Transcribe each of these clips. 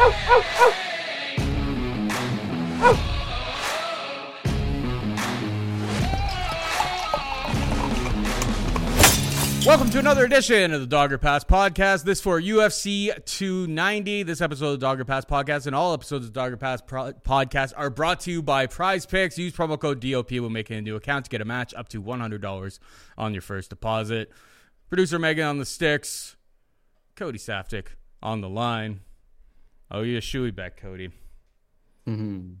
Welcome to another edition of the Dog Or Pass Podcast. This for UFC 290. This episode of the Dog Or Pass Podcast and all episodes of the Dog Or Pass Pro- Podcast are brought to you by Prize Picks. Use promo code DOP when making a new account to get a match up to $100 on your first deposit. Producer Megan on the sticks. Cody Saftic on the line. Oh, you a shoey bet, Cody. Mm-hmm.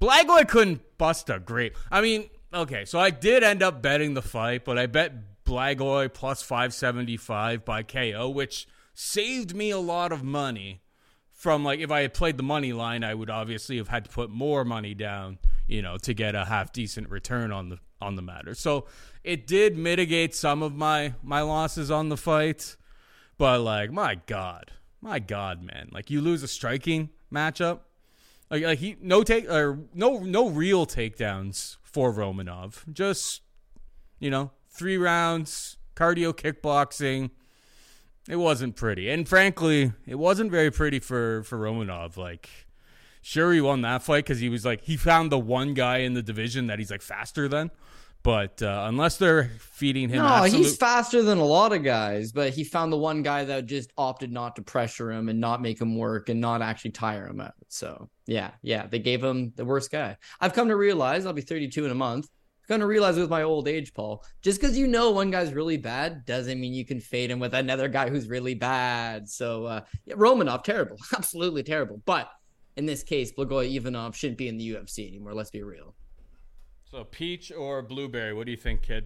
Blagoy couldn't bust a grape. I mean, okay, so I did end up betting the fight, but I bet Blagoy plus 575 by KO, which saved me a lot of money from like if I had played the money line, I would obviously have had to put more money down, you know, to get a half decent return on the on the matter. So it did mitigate some of my my losses on the fight, but like my god, my god, man, like you lose a striking matchup, like like he no take or no no real takedowns for Romanov, just you know three rounds, cardio kickboxing. It wasn't pretty, and frankly, it wasn't very pretty for for Romanov. Like, sure, he won that fight because he was like he found the one guy in the division that he's like faster than. But uh, unless they're feeding him, no, absolute- he's faster than a lot of guys. But he found the one guy that just opted not to pressure him and not make him work and not actually tire him out. So yeah, yeah, they gave him the worst guy. I've come to realize I'll be 32 in a month. Come to realize with my old age, Paul, just because you know one guy's really bad doesn't mean you can fade him with another guy who's really bad. So uh, yeah, Romanov, terrible, absolutely terrible. But in this case, Blagoy Ivanov shouldn't be in the UFC anymore. Let's be real. So peach or blueberry? What do you think, kid?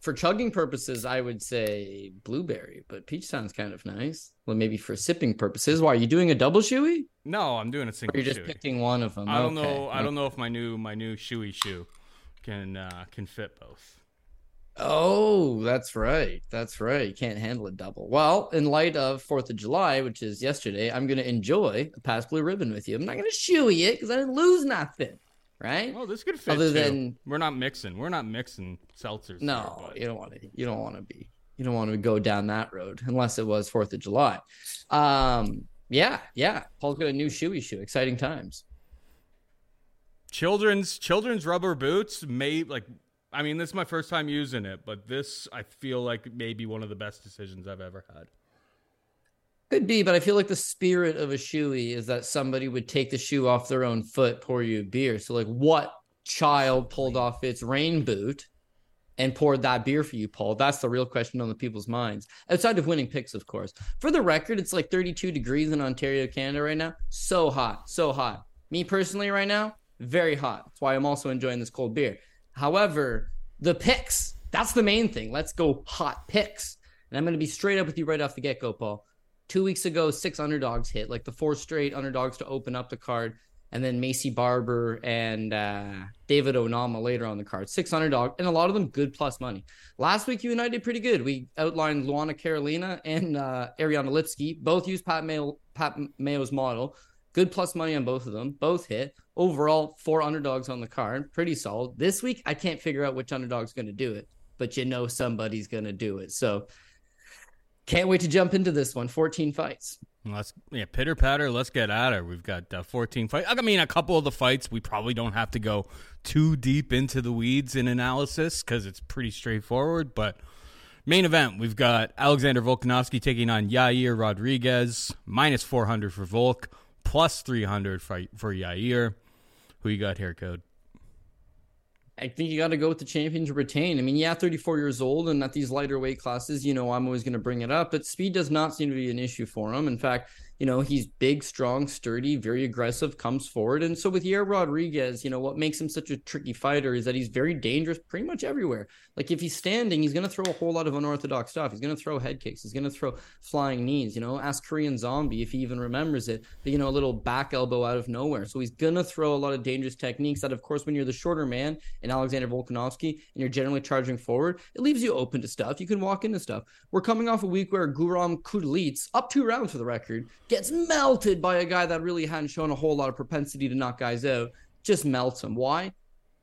For chugging purposes, I would say blueberry, but peach sounds kind of nice. Well, maybe for sipping purposes. Why are you doing a double shoey? No, I'm doing a Or single. you're just shoey. picking one of them. I don't Okay. know. I don't know if my new my new shoey shoe can uh, can fit both. Oh, that's right. That's right. You can't handle a double. Well, in light of Fourth of July, which is yesterday, I'm going to enjoy a Pabst Blue Ribbon with you. I'm not going to shoey it because I didn't lose nothing, right? Well, this could fit. Other too. than- we're not mixing. We're not mixing seltzers. No, here, but- you don't want to. You don't want to be. You don't want to go down that road unless it was Fourth of July. Um, yeah, yeah. Paul's got a new shoey shoe. Exciting times. children's children's rubber boots may like. I mean, this is my first time using it, but this I feel like may be one of the best decisions I've ever had. Could be, but I feel like the spirit of a shoey is that somebody would take the shoe off their own foot, pour you a beer. So, like, what child pulled off its rain boot and poured that beer for you, Paul? That's the real question on the people's minds. Outside of winning picks, of course. For the record, it's like 32 degrees in Ontario, Canada right now. So hot, so hot. Me personally, right now, very hot. That's why I'm also enjoying this cold beer. However, the picks, that's the main thing. Let's go hot picks. And I'm going to be straight up with you right off the get go, Paul. Two weeks ago, six underdogs hit, like the four straight underdogs to open up the card, and then Maycee Barber and uh, David Onama later on the card. Six underdog, and a lot of them good plus money. Last week, you and I did pretty good. We outlined Luana Carolina and uh, Ariane Lipski. Both used Pat, Mayo, Pat Mayo's model. Good plus money on both of them. Both hit. Overall, four underdogs on the card. Pretty solid. This week, I can't figure out which underdog's going to do it, but you know somebody's going to do it. So can't wait to jump into this one. 14 fights. Let's yeah, pitter patter. Let's get at it. We've got uh, 14 fights. I mean, a couple of the fights we probably don't have to go too deep into the weeds in analysis because it's pretty straightforward. But main event, we've got Alexander Volkanovski taking on Yair Rodriguez, minus 400 for Volk, plus 300 for for Yair. Who you got here, Code? I think you got to go with the champion to retain. I mean, yeah, 34 years old, and at these lighter weight classes, you know, I'm always going to bring it up, but speed does not seem to be an issue for him. In fact, you know, he's big, strong, sturdy, very aggressive, comes forward. And so with Yair Rodriguez, you know, what makes him such a tricky fighter is that he's very dangerous pretty much everywhere. Like if he's standing, he's going to throw a whole lot of unorthodox stuff. He's going to throw head kicks. He's going to throw flying knees. You know, ask Korean Zombie if he even remembers it. But, you know, a little back elbow out of nowhere. So he's going to throw a lot of dangerous techniques that, of course, when you're the shorter man and Alexander Volkanovski and you're generally charging forward, it leaves you open to stuff. You can walk into stuff. We're coming off a week where Guram Kudlitz, up two rounds for the record, gets melted by a guy that really hadn't shown a whole lot of propensity to knock guys out. Just melts him. Why?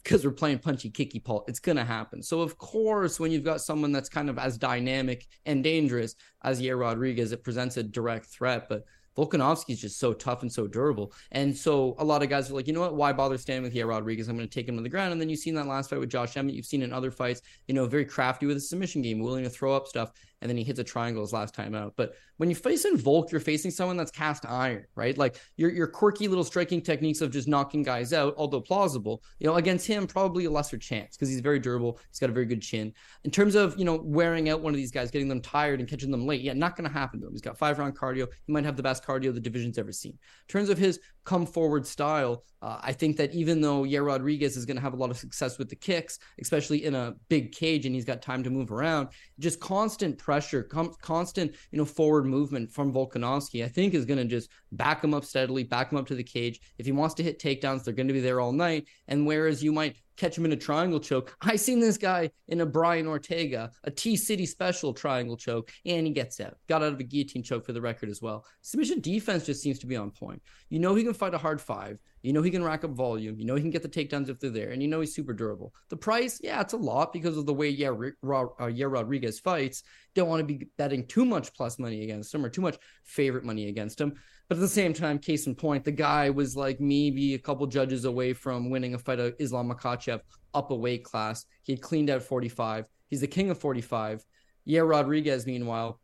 Because we're playing punchy kicky Paul. It's gonna happen. So of course, when you've got someone that's kind of as dynamic and dangerous as Yair Rodriguez, it presents a direct threat. But Volkanovski is just so tough and so durable. And so a lot of guys are like, you know what? Why bother standing with Yair Rodriguez? I'm going to take him to the ground. And then you've seen that last fight with Josh Emmett. You've seen in other fights, you know, very crafty with a submission game, willing to throw up stuff and then he hits a triangle his last time out. But when you face in Volk, you're facing someone that's cast iron, right? Like your your quirky little striking techniques of just knocking guys out, although plausible, you know, against him probably a lesser chance because he's very durable. He's got a very good chin. In terms of you know wearing out one of these guys, getting them tired and catching them late, yeah, not going to happen to him. He's got five round cardio. He might have the best cardio the division's ever seen. In terms of his come forward style, uh, I think that even though Yair Rodriguez is going to have a lot of success with the kicks, especially in a big cage and he's got time to move around, just constant pressure, com- constant you know forward movement from Volkanovski, I think is going to just back him up steadily, back him up to the cage. If he wants to hit takedowns, they're going to be there all night. And whereas you might catch him in a triangle choke. I seen this guy in a Brian Ortega, a T City special triangle choke, and he gets out. Got out of a guillotine choke for the record as well. Submission defense just seems to be on point. You know he can fight a hard five. You know he can rack up volume. You know he can get the takedowns if they're there, and you know he's super durable. The price, yeah, it's a lot because of the way yeah, uh, yeah Rodriguez fights. Don't want to be betting too much plus money against him or too much favorite money against him. But at the same time, case in point, the guy was like maybe a couple judges away from winning a fight of Islam Makhachev up a weight class. He had cleaned out 45. He's the king of 45. Yeah, Rodriguez, meanwhile,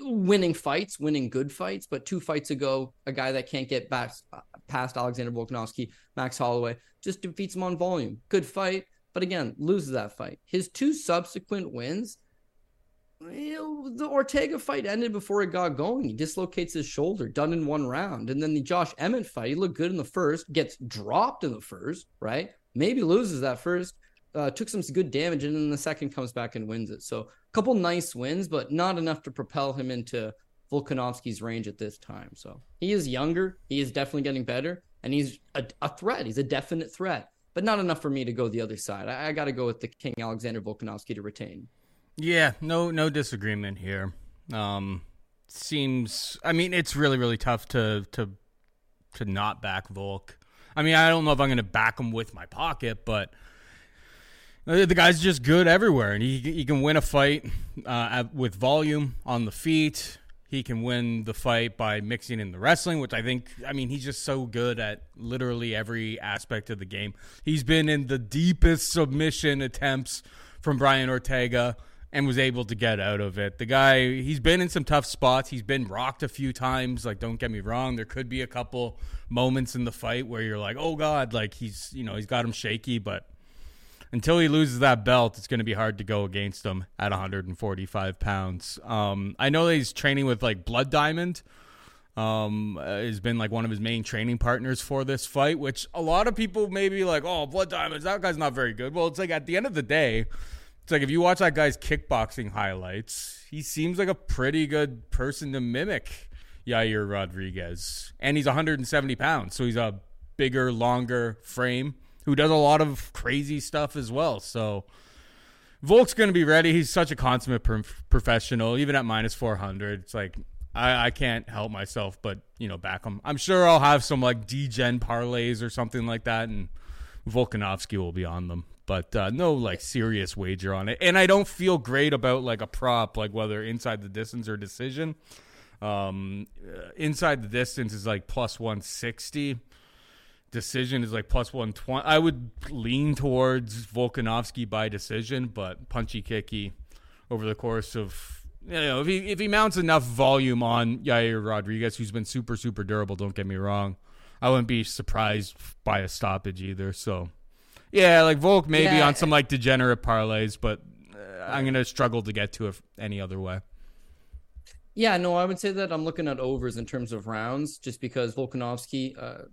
winning fights, winning good fights. But two fights ago, a guy that can't get back past Alexander Volkanovski, Max Holloway, just defeats him on volume. Good fight, but again, loses that fight. His two subsequent wins you know, the Ortega fight ended before it got going. He dislocates his shoulder, done in one round. And then the Josh Emmett fight, he looked good in the first, gets dropped in the first, right? Maybe loses that first, uh, took some good damage, and then the second comes back and wins it. So a couple nice wins, but not enough to propel him into Volkanovski's range at this time. So he is younger. He is definitely getting better, and he's a, a threat. He's a definite threat, but not enough for me to go the other side. I, I got to go with the King Alexander Volkanovski to retain. Yeah, no, no disagreement here. Um, seems. I mean, it's really, really tough to to to not back Volk. I mean, I don't know if I'm going to back him with my pocket, but the guy's just good everywhere, and he he can win a fight uh, with volume on the feet. He can win the fight by mixing in the wrestling, which I think, I mean, he's just so good at literally every aspect of the game. He's been in the deepest submission attempts from Brian Ortega and was able to get out of it. The guy, he's been in some tough spots. He's been rocked a few times. Like, don't get me wrong, there could be a couple moments in the fight where you're like, oh God, like he's, you know, he's got him shaky, but until he loses that belt, it's going to be hard to go against him at 145 pounds. Um, I know that he's training with like Blood Diamond. Um, uh, has been like one of his main training partners for this fight, which a lot of people may be like, oh, Blood Diamonds, that guy's not very good. Well, it's like at the end of the day, it's like if you watch that guy's kickboxing highlights, he seems like a pretty good person to mimic Yair Rodriguez. And he's 170 pounds, so he's a bigger, longer frame who does a lot of crazy stuff as well. So Volk's going to be ready. He's such a consummate professional, even at minus 400. It's like I, I can't help myself but, you know, back him. I'm sure I'll have some like D-gen parlays or something like that, and Volkanovski will be on them but uh, no like serious wager on it. And I don't feel great about like a prop, like whether inside the distance or decision. Um, uh, inside the distance is like plus one sixty. Decision is like plus one twenty. I would lean towards Volkanovski by decision, but punchy kicky over the course of you know if he if he mounts enough volume on Yair Rodriguez, who's been super super durable. Don't get me wrong. I wouldn't be surprised by a stoppage either. So yeah, like Volk maybe yeah. on some like degenerate parlays, but uh, I'm gonna struggle to get to it any other way. Yeah, no, I would say that I'm looking at overs in terms of rounds, just because Volkanovski uh,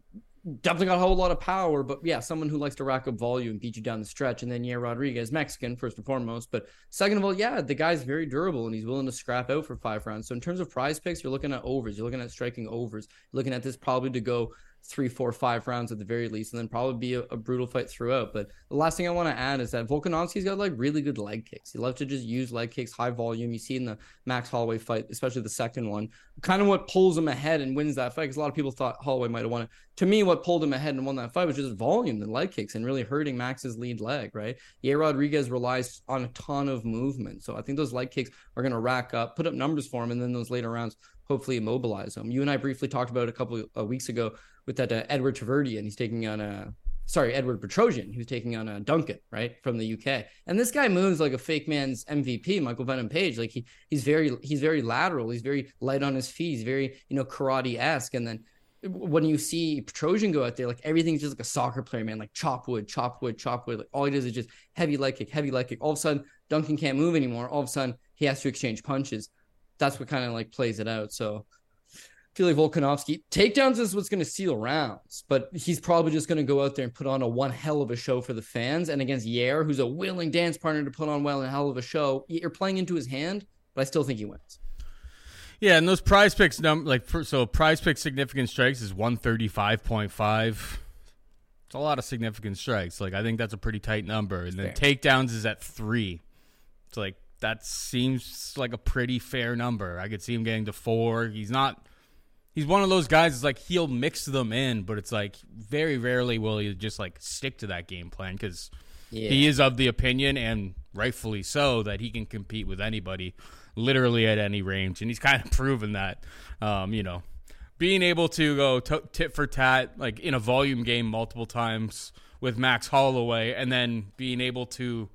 definitely got a whole lot of power, but yeah, someone who likes to rack up volume, and beat you down the stretch, and then yeah, Rodriguez, Mexican first and foremost, but second of all, yeah, the guy's very durable and he's willing to scrap out for five rounds. So in terms of prize picks, you're looking at overs, you're looking at striking overs, you're looking at this probably to go three, four, five rounds at the very least, and then probably be a, a brutal fight throughout. But the last thing I want to add is that Volkanovski's got like really good leg kicks. He loves to just use leg kicks, high volume. You see in the Max Holloway fight, especially the second one, kind of what pulls him ahead and wins that fight. Because a lot of people thought Holloway might have won it. To me, what pulled him ahead and won that fight was just volume and leg kicks and really hurting Max's lead leg. Right? Yeah, Rodriguez relies on a ton of movement, so I think those leg kicks are going to rack up, put up numbers for him, and then those later rounds hopefully immobilize him. You and I briefly talked about a couple of weeks ago with that uh, Edward Taverdian. He's taking on a sorry Edward Petrosian. He was taking on a Duncan right from the UK, and this guy moves like a fake man's MVP, Michael Venom Page. Like he he's very he's very lateral. He's very light on his feet. He's very you know karate esque, and then when you see Petrosian go out there, like everything's just like a soccer player, man, like chop wood, chop wood, chop wood. Like all he does is just heavy leg kick, heavy leg kick. All of a sudden, Duncan can't move anymore. All of a sudden, he has to exchange punches. That's what kind of like plays it out. So I feel like Volkanovski takedowns is what's going to seal rounds, but he's probably just going to go out there and put on a one hell of a show for the fans. And against Yair, who's a willing dance partner to put on well and hell of a show, you're playing into his hand, but I still think he wins. Yeah, and those prize picks number like so prize pick significant strikes is one thirty five point five. It's a lot of significant strikes. Like I think that's a pretty tight number. And then Fair. takedowns is at three. It's like that seems like a pretty fair number. I could see him getting to four. He's not he's one of those guys It's like he'll mix them in, but it's like very rarely will he just like stick to that game plan because yeah. he is of the opinion and rightfully so that he can compete with anybody literally at any range, and he's kind of proven that. Um, you know, being able to go t- tit for tat like in a volume game multiple times with Max Holloway, and then being able to,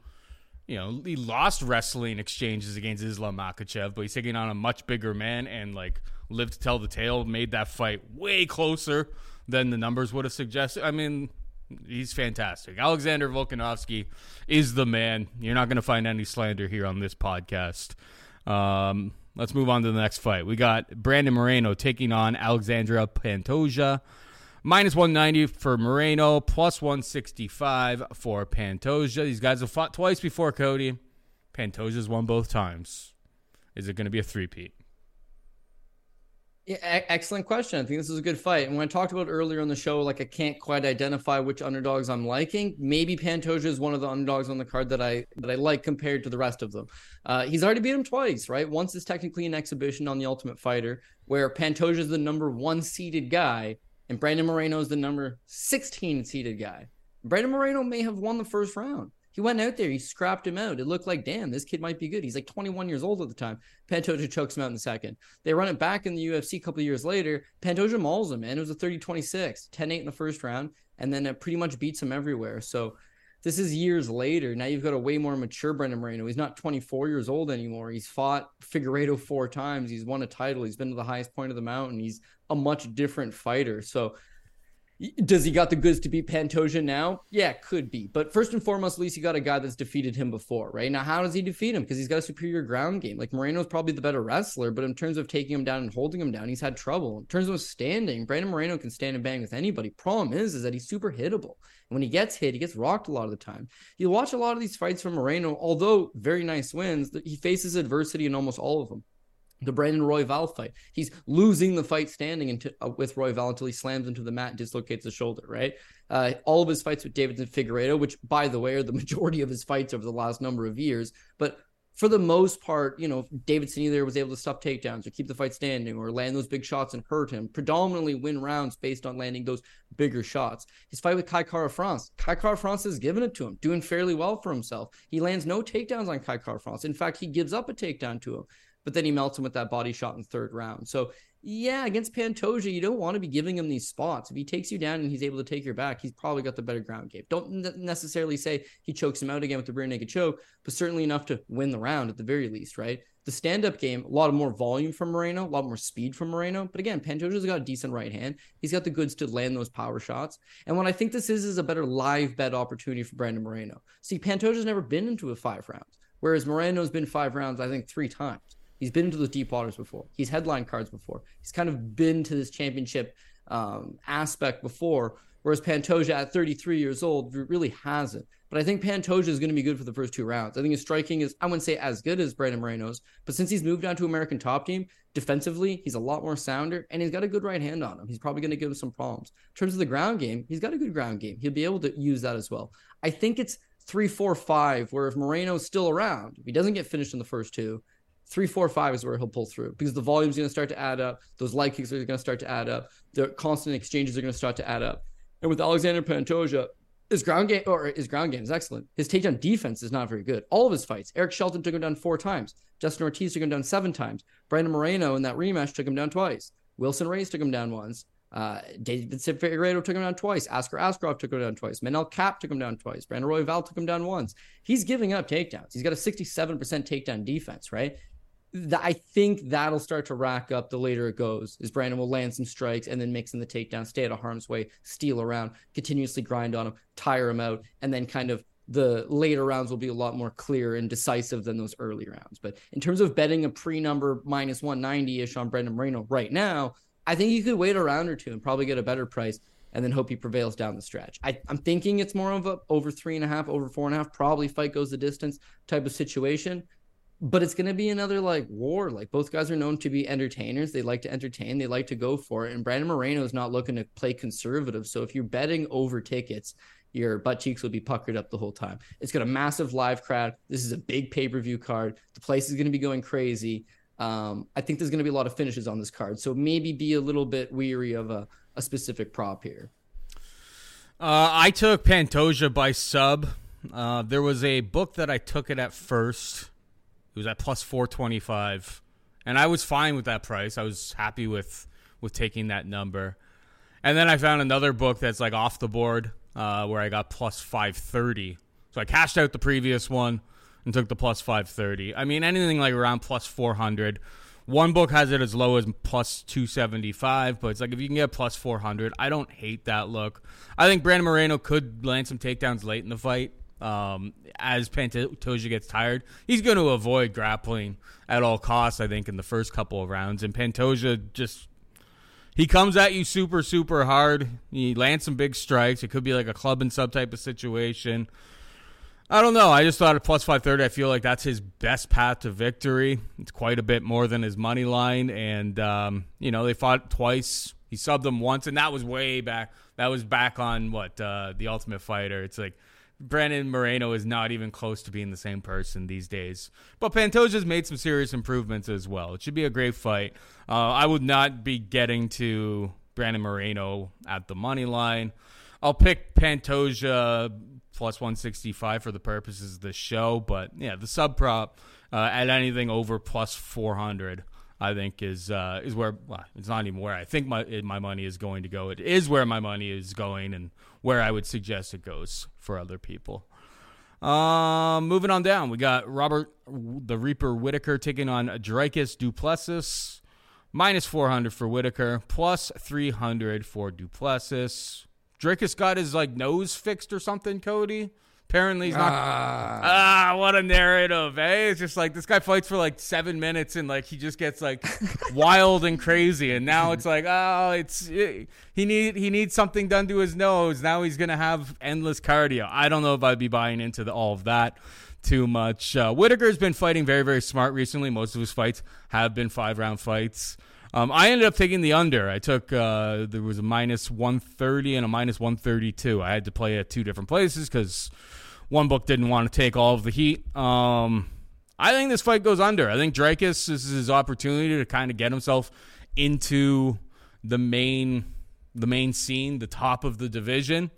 you know, he lost wrestling exchanges against Islam Makhachev, but he's taking on a much bigger man and like lived to tell the tale, made that fight way closer than the numbers would have suggested. I mean, he's fantastic. Alexander Volkanovski is the man. You're not going to find any slander here on this podcast. Um, let's move on to the next fight. We got Brandon Moreno taking on Alexandre Pantoja. Minus 190 for Moreno, plus 165 for Pantoja. These guys have fought twice before Cody. Pantoja's won both times. Is it going to be a three-peat? Yeah, excellent question. I think this is a good fight. And when I talked about earlier on the show, like I can't quite identify which underdogs I'm liking. Maybe Pantoja is one of the underdogs on the card that I that I like compared to the rest of them. Uh, he's already beat him twice, right? Once is technically an exhibition on the Ultimate Fighter, where Pantoja is the number one seeded guy, and Brandon Moreno is the number 16 seeded guy. Brandon Moreno may have won the first round. He went out there, he scrapped him out. It looked like, damn, this kid might be good. He's like 21 years old at the time. Pantoja chokes him out in the second. They run it back in the UFC a couple years later. Pantoja mauls him, man. It was a 30 26, 10 8 in the first round, and then it pretty much beats him everywhere. So this is years later. Now you've got a way more mature Brandon Moreno. He's not 24 years old anymore. He's fought Figueiredo four times. He's won a title. He's been to the highest point of the mountain. He's a much different fighter. So does he got the goods to beat Pantoja now? Yeah, could be. But first and foremost, at least he got a guy that's defeated him before, right? Now, how does he defeat him? Because he's got a superior ground game. Like Moreno's probably the better wrestler, but in terms of taking him down and holding him down, he's had trouble. In terms of standing, Brandon Moreno can stand and bang with anybody. Problem is, is that he's super hittable. And when he gets hit, he gets rocked a lot of the time. You watch a lot of these fights from Moreno, although very nice wins, he faces adversity in almost all of them the Brandon Royval fight. He's losing the fight standing into, uh, with Royval until he slams into the mat and dislocates the shoulder, right? Uh, all of his fights with Deiveson Figueiredo, which, by the way, are the majority of his fights over the last number of years. But for the most part, you know, Deiveson either was able to stop takedowns or keep the fight standing or land those big shots and hurt him, predominantly win rounds based on landing those bigger shots. His fight with Kai Kara France, Kai Kara France has given it to him, doing fairly well for himself. He lands no takedowns on Kai Kara France. In fact, he gives up a takedown to him but then he melts him with that body shot in third round. So yeah, against Pantoja, you don't want to be giving him these spots. If he takes you down and he's able to take your back, he's probably got the better ground game. Don't necessarily say he chokes him out again with the rear naked choke, but certainly enough to win the round at the very least, right? The stand up game, a lot of more volume from Moreno, a lot more speed from Moreno. But again, Pantoja's got a decent right hand. He's got the goods to land those power shots. And what I think this is, is a better live bet opportunity for Brandon Moreno. See, Pantoja's never been into a five rounds, whereas Moreno's been five rounds, I think, three times. He's been into the deep waters before. He's headline cards before. He's kind of been to this championship um, aspect before. Whereas Pantoja at 33 years old really hasn't. But I think Pantoja is going to be good for the first two rounds. I think his striking is, I wouldn't say as good as Brandon Moreno's, but since he's moved down to American top team, defensively, he's a lot more sounder and he's got a good right hand on him. He's probably going to give him some problems. In terms of the ground game, he's got a good ground game. He'll be able to use that as well. I think it's three, four, five, where if Moreno's still around, if he doesn't get finished in the first two, three, four, five is where he'll pull through because the volume's going to start to add up. Those light kicks are going to start to add up. The constant exchanges are going to start to add up. And with Alexandre Pantoja, His ground game or his ground game is excellent. His takedown defense is not very good. All of his fights, Eric Shelton took him down four times. Dustin Ortiz took him down seven times. Brandon Moreno in that rematch took him down twice. Wilson Reis took him down once. Uh, David Figueiredo took him down twice. Askar Askarov took him down twice. Manel Kape took him down twice. Brandon Royval took him down once. He's giving up takedowns. He's got a 67% takedown defense, right? I think that'll start to rack up the later it goes. Is Brandon will land some strikes and then mix in the takedown, stay out of harm's way, steal around, continuously grind on him, tire him out, and then kind of the later rounds will be a lot more clear and decisive than those early rounds. But in terms of betting a pre number minus 190 ish on Brandon Moreno right now, I think you could wait a round or two and probably get a better price and then hope he prevails down the stretch. I, am thinking it's more of a over three and a half, over four and a half, probably fight goes the distance type of situation but it's going to be another like war. Like both guys are known to be entertainers. They like to entertain. They like to go for it. And Brandon Moreno is not looking to play conservative. So if you're betting over tickets, your butt cheeks will be puckered up the whole time. It's got a massive live crowd. This is a big pay per view card. The place is going to be going crazy. Um, I think there's going to be a lot of finishes on this card. So maybe be a little bit weary of a, a specific prop here. Uh, I took Pantoja by sub. Uh, there was a book that I took it at first it was at plus 425. And I was fine with that price. I was happy with with taking that number. And then I found another book that's like off the board uh, where I got plus 530. So I cashed out the previous one and took the plus 530. I mean, anything like around plus 400. One book has it as low as plus 275, but it's like if you can get plus 400, I don't hate that look. I think Brandon Moreno could land some takedowns late in the fight um, as Pantoja gets tired, he's going to avoid grappling at all costs. I think in the first couple of rounds, and Pantoja just he comes at you super super hard. He lands some big strikes. It could be like a club and sub type of situation. I don't know. I just thought at plus five thirty, I feel like that's his best path to victory. It's quite a bit more than his money line, and um, you know they fought twice. He subbed them once, and that was way back. That was back on what uh, the Ultimate Fighter. It's like Brandon Moreno is not even close to being the same person these days. But Pantoja's made some serious improvements as well. It should be a great fight. Uh, I would not be getting to Brandon Moreno at the money line. I'll pick Pantoja plus 165 for the purposes of the show. But yeah, the sub prop uh, at anything over plus 400. I think is uh, is where well, it's not even where I think my my money is going to go. It is where my money is going, and where I would suggest it goes for other people. Um, moving on down, we got Robert the Reaper Whittaker taking on Dricus Duplessis. Minus 400 for Whittaker, plus 300 for Duplessis. Dricus got his like nose fixed or something, Cody. Apparently he's not. Ah. ah, what a narrative, eh? It's just like this guy fights for like seven minutes and like he just gets like wild and crazy, and now it's like, oh, it's it, he need he needs something done to his nose. Now he's gonna have endless cardio. I don't know if I'd be buying into the, all of that too much. Uh, Whittaker's been fighting very very smart recently. Most of his fights have been five round fights. Um, I ended up taking the under. I took uh, there was a minus one thirty and a minus one thirty two. I had to play at two different places because one book didn't want to take all of the heat. Um, I think this fight goes under. I think Dricus is his opportunity to kind of get himself into the main the main scene, the top of the division.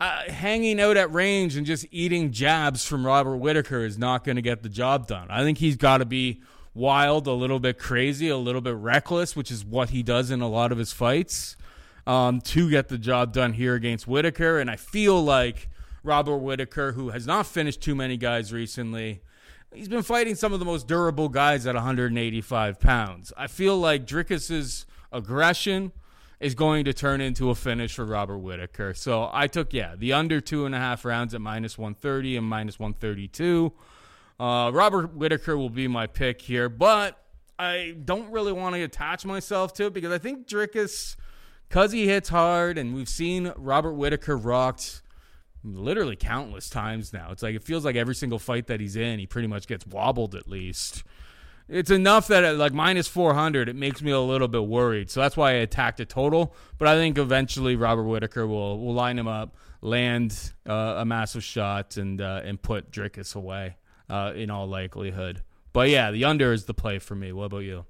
Uh, hanging out at range and just eating jabs from Robert Whittaker is not going to get the job done. I think he's got to be wild, a little bit crazy, a little bit reckless, which is what he does in a lot of his fights, um, to get the job done here against Whittaker. And I feel like Robert Whittaker, who has not finished too many guys recently. He's been fighting some of the most durable guys at 185 pounds. I feel like Dricus's aggression is going to turn into a finish for Robert Whittaker. So I took, yeah, the under two and a half rounds at minus 130 and minus 132. Uh, Robert Whittaker will be my pick here, but I don't really want to attach myself to it because I think Dricus, because he hits hard, and we've seen Robert Whittaker rocked literally countless times now. It's like it feels like every single fight that he's in, he pretty much gets wobbled at least. It's enough that at like minus 400, it makes me a little bit worried. So that's why I attacked a total. But I think eventually Robert Whittaker will will line him up, land uh, a massive shot, and uh, and put Dricus away uh, in all likelihood. But yeah, the under is the play for me. What about you?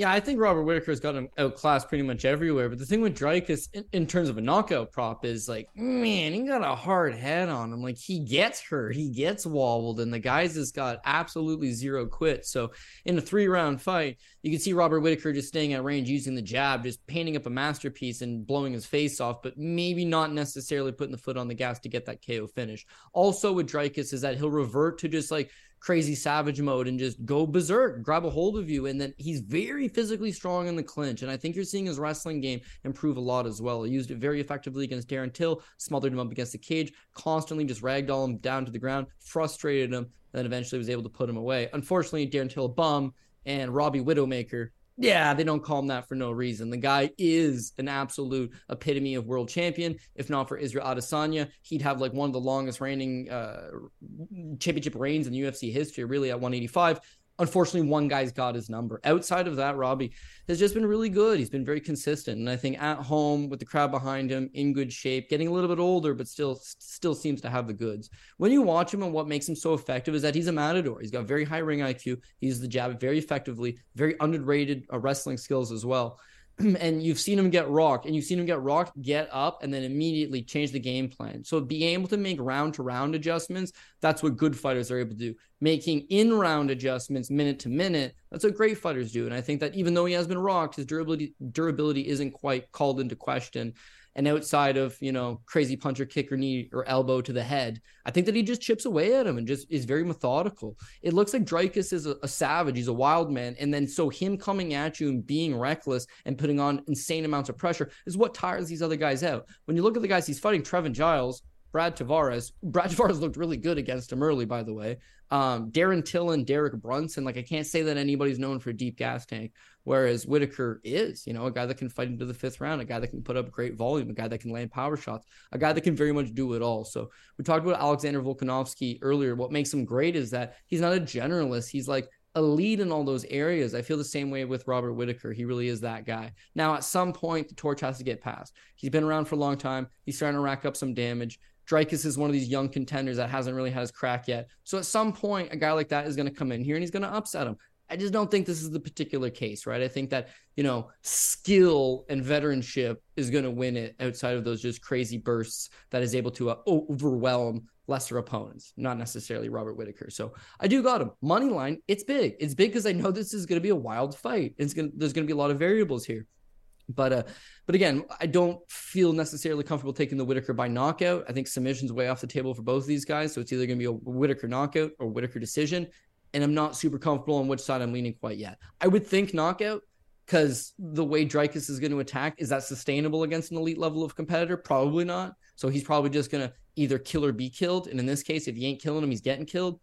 Yeah, I think Robert Whittaker's got him outclassed pretty much everywhere. But the thing with Dricus in, in, terms of a knockout prop is like, man, he got a hard head on him. Like he gets hurt, he gets wobbled, and the guys has got absolutely zero quit. So in a three round fight, you can see Robert Whittaker just staying at range, using the jab, just painting up a masterpiece and blowing his face off, but maybe not necessarily putting the foot on the gas to get that KO finish. Also with Dricus is that he'll revert to just like crazy savage mode and just go berserk, grab a hold of you. And then he's very physically strong in the clinch. And I think you're seeing his wrestling game improve a lot as well. He used it very effectively against Darren Till, smothered him up against the cage, constantly just ragdoll him down to the ground, frustrated him, and then eventually was able to put him away. Unfortunately, Darren Till a bum and Robbie Widowmaker yeah, they don't call him that for no reason. The guy is an absolute epitome of world champion. If not for Israel Adesanya, he'd have like one of the longest reigning uh, championship reigns in UFC history, really at 185. Unfortunately, one guy's got his number. Outside of that, Robbie has just been really good. He's been very consistent, and I think at home with the crowd behind him, in good shape, getting a little bit older, but still still seems to have the goods. When you watch him, and what makes him so effective is that he's a matador. He's got very high ring IQ. He uses the jab very effectively, very underrated uh, wrestling skills as well. and you've seen him get rocked and you've seen him get rocked, get up, and then immediately change the game plan. So being able to make round to round adjustments, that's what good fighters are able to do. Making in round adjustments minute to minute, that's what great fighters do. And I think that even though he has been rocked, his durability durability isn't quite called into question. And outside of, you know, crazy punch or kick or knee or elbow to the head, I think that he just chips away at him and just is very methodical. It looks like Dricus is a, a, savage. He's a wild man. And then so him coming at you and being reckless and putting on insane amounts of pressure is what tires these other guys out. When you look at the guys he's fighting, Trevin Giles, Brad Tavares. Brad Tavares looked really good against him early, by the way. Um, Darren Till and Derek Brunson. Like I can't say that anybody's known for a deep gas tank. Whereas Whittaker is, you know, a guy that can fight into the fifth round, a guy that can put up great volume, a guy that can land power shots, a guy that can very much do it all. So we talked about Alexander Volkanovski earlier. What makes him great is that he's not a generalist. He's like a lead in all those areas. I feel the same way with Robert Whittaker. He really is that guy. Now, at some point, the torch has to get passed. He's been around for a long time. He's starting to rack up some damage. Dricus is one of these young contenders that hasn't really had his crack yet. So at some point, a guy like that is going to come in here and he's going to upset him. I just don't think this is the particular case, right? I think that, you know, skill and veteranship is going to win it outside of those just crazy bursts that is able to uh, overwhelm lesser opponents, not necessarily Robert Whittaker. So I do got him. Money line, it's big. It's big because I know this is going to be a wild fight. It's going to, there's going to be a lot of variables here. But uh, but again, I don't feel necessarily comfortable taking the Whittaker by knockout. I think submission's way off the table for both of these guys. So it's either going to be a Whittaker knockout or Whittaker decision and I'm not super comfortable on which side I'm leaning quite yet. I would think knockout because the way Dricus is going to attack is that sustainable against an elite level of competitor? Probably not. So he's probably just going to either kill or be killed. And in this case, if he ain't killing him, he's getting killed.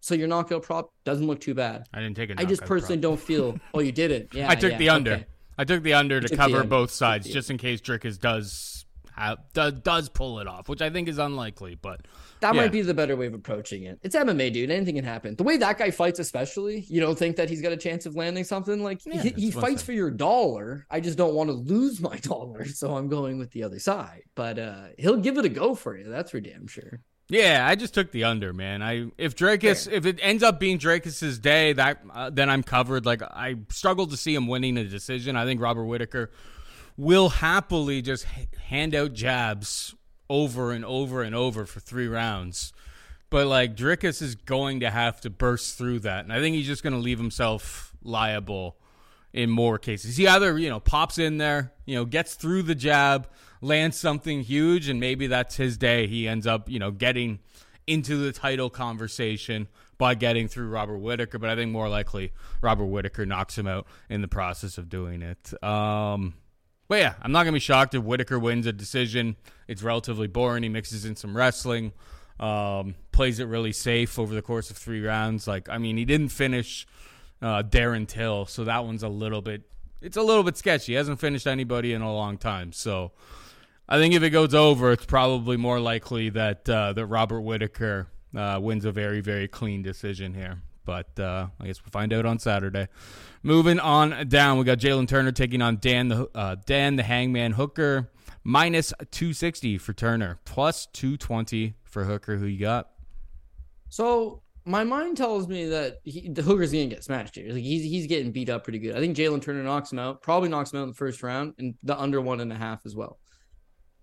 So your knockout prop doesn't look too bad. I didn't take it. I just personally prop. don't feel. Oh, you did it. Yeah. I took yeah, the under. Okay. I took the under to cover both sides, just in case Dricus does have, does does pull it off, which I think is unlikely. But that yeah. might be the better way of approaching it. It's MMA, dude. Anything can happen. The way that guy fights, especially, you don't think that he's got a chance of landing something. Like yeah, he, he fights for your dollar. I just don't want to lose my dollar, so I'm going with the other side. But uh, he'll give it a go for you. That's for damn sure. Yeah, I just took the under, man. I if Dricus if it ends up being Dricus's day, that uh, then I'm covered. Like I struggled to see him winning a decision. I think Robert Whittaker will happily just hand out jabs over and over and over for three rounds. But like Dricus is going to have to burst through that, and I think he's just going to leave himself liable in more cases. He either you know pops in there, you know, gets through the jab, lands something huge, and maybe that's his day. He ends up you know getting into the title conversation by getting through Robert Whittaker, but I think more likely Robert Whittaker knocks him out in the process of doing it. Um, but yeah, I'm not gonna be shocked if Whittaker wins a decision. It's relatively boring. He mixes in some wrestling, um, plays it really safe over the course of three rounds. Like, I mean, he didn't finish uh, Darren Till, so that one's a little bit. It's a little bit sketchy. He hasn't finished anybody in a long time, so I think if it goes over, it's probably more likely that uh, that Robert Whittaker uh, wins a very very clean decision here. But uh, I guess we'll find out on Saturday. Moving on down, we got Jalin Turner taking on Dan the uh, Dan the Hangman Hooker. Minus 260 for Turner, plus 220 for Hooker. Who you got? So my mind tells me that he, the Hooker's gonna get smashed here. Like he's he's getting beat up pretty good. I think Jalin Turner knocks him out. Probably knocks him out in the first round and the under one and a half as well.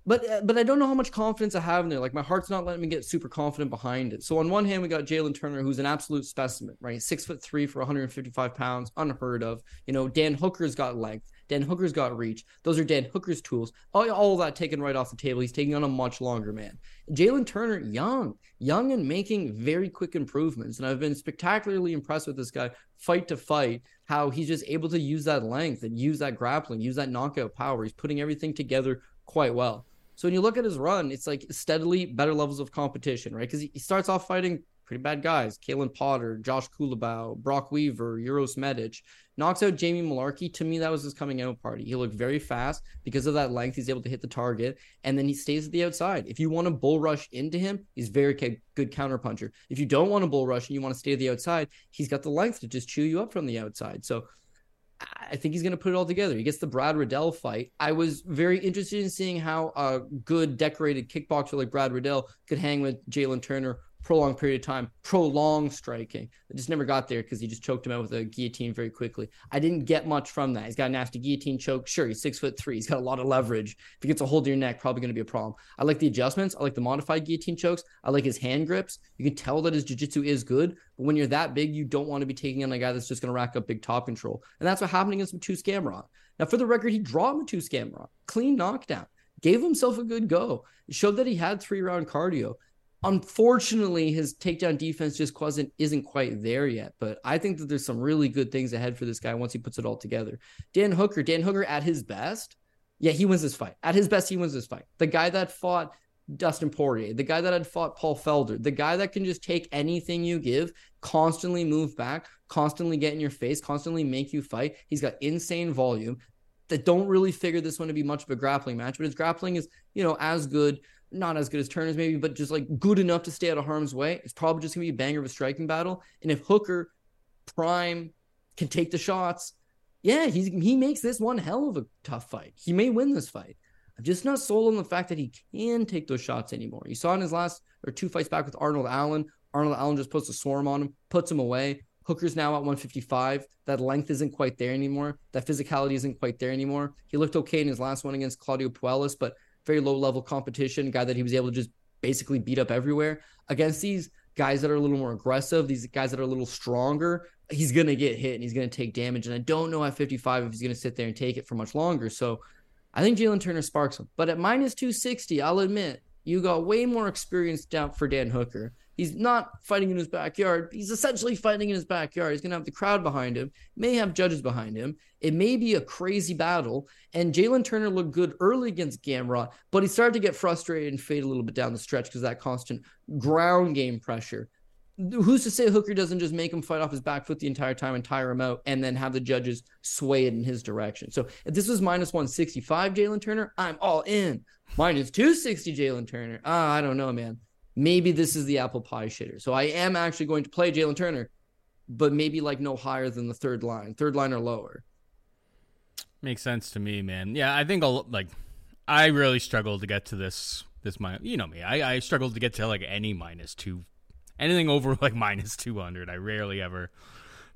But uh, but I don't know how much confidence I have in there. Like my heart's not letting me get super confident behind it. So on one hand, we got Jalin Turner, who's an absolute specimen, right? Six foot three for 155 pounds, unheard of. You know, Dan Hooker's got length. Dan Hooker's got reach. Those are Dan Hooker's tools. All, all that taken right off the table. He's taking on a much longer man. Jalin Turner, young, young and making very quick improvements. And I've been spectacularly impressed with this guy, fight to fight, how he's just able to use that length and use that grappling, use that knockout power. He's putting everything together quite well. So when you look at his run, it's like steadily better levels of competition, right? Because he starts off fighting pretty bad guys. Callan Potter, Josh Culibao, Brock Weaver, Uros Medic. Knocks out Jamie Mullarkey. To me, that was his coming out party. He looked very fast. Because of that length, he's able to hit the target. And then he stays at the outside. If you want to bull rush into him, he's very good counter puncher. If you don't want to bull rush and you want to stay at the outside, he's got the length to just chew you up from the outside. So I think he's going to put it all together. He gets the Brad Riddell fight. I was very interested in seeing how a good decorated kickboxer like Brad Riddell could hang with Jalin Turner prolonged period of time, prolonged striking. I just never got there because he just choked him out with a guillotine very quickly. I didn't get much from that. He's got a nasty guillotine choke. Sure, he's six foot three. He's got a lot of leverage. If he gets a hold of your neck, probably going to be a problem. I like the adjustments. I like the modified guillotine chokes. I like his hand grips. You can tell that his jiu-jitsu is good, but when you're that big, you don't want to be taking on a guy that's just going to rack up big top control. And that's what happened against Mateusz Gamrot. Now, for the record, he dropped Mateusz Gamrot. Clean knockdown. Gave himself a good go. Showed that he had three round cardio. Unfortunately, his takedown defense just wasn't isn't quite there yet. But I think that there's some really good things ahead for this guy once he puts it all together. Dan Hooker, Dan Hooker at his best, yeah, he wins this fight. At his best, he wins this fight. The guy that fought Dustin Poirier, the guy that had fought Paul Felder, the guy that can just take anything you give, constantly move back, constantly get in your face, constantly make you fight. He's got insane volume that don't really figure this one to be much of a grappling match, but his grappling is, you know, as good not as good as Turner's maybe, but just like good enough to stay out of harm's way. It's probably just gonna be a banger of a striking battle. And if Hooker Prime can take the shots, yeah, he's he makes this one hell of a tough fight. He may win this fight. I'm just not sold on the fact that he can take those shots anymore. You saw in his last or two fights back with Arnold Allen. Arnold Allen just puts a swarm on him, puts him away. Hooker's now at 155. That length isn't quite there anymore. That physicality isn't quite there anymore. He looked okay in his last one against Claudio Puelas, but very low level competition, guy that he was able to just basically beat up everywhere. Against these guys that are a little more aggressive, these guys that are a little stronger, he's going to get hit and he's going to take damage. And I don't know at 55 if he's going to sit there and take it for much longer. So I think Jalin Turner sparks him. But at minus 260, I'll admit, you got way more experience down for Dan Hooker. He's not fighting in his backyard. He's essentially fighting in his backyard. He's going to have the crowd behind him, may have judges behind him. It may be a crazy battle. And Jalin Turner looked good early against Gamrot, but he started to get frustrated and fade a little bit down the stretch because that constant ground game pressure. Who's to say Hooker doesn't just make him fight off his back foot the entire time and tire him out and then have the judges sway it in his direction? So if this was minus 165 Jalin Turner, I'm all in. Minus 260 Jalin Turner. Ah, I don't know, man maybe this is the apple pie shitter. So I am actually going to play Jalin Turner, but maybe like no higher than the third line, third line or lower. Makes sense to me, man. Yeah, I think I'll, like I really struggled to get to this this minus. You know me, I I struggled to get to like any minus two, anything over like minus two hundred. I rarely ever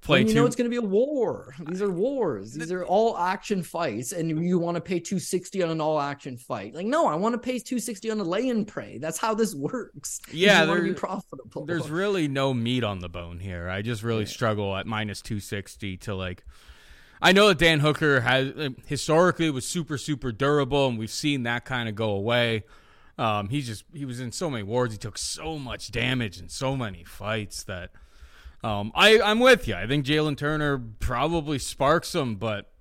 play you two. know it's going to be a war. These are wars. These are all action fights, and you want to pay two sixty on an all action fight. Like, no, I want to pay two sixty on a lay and pray. That's how this works. Yeah, be profitable. There's really no meat on the bone here. I just really yeah. struggle at minus two sixty to like. I know that Dan Hooker has uh, historically was super super durable, and we've seen that kind of go away. Um, he just he was in so many wars. He took so much damage in so many fights that um, I I'm with you. I think Jalin Turner probably sparks him, but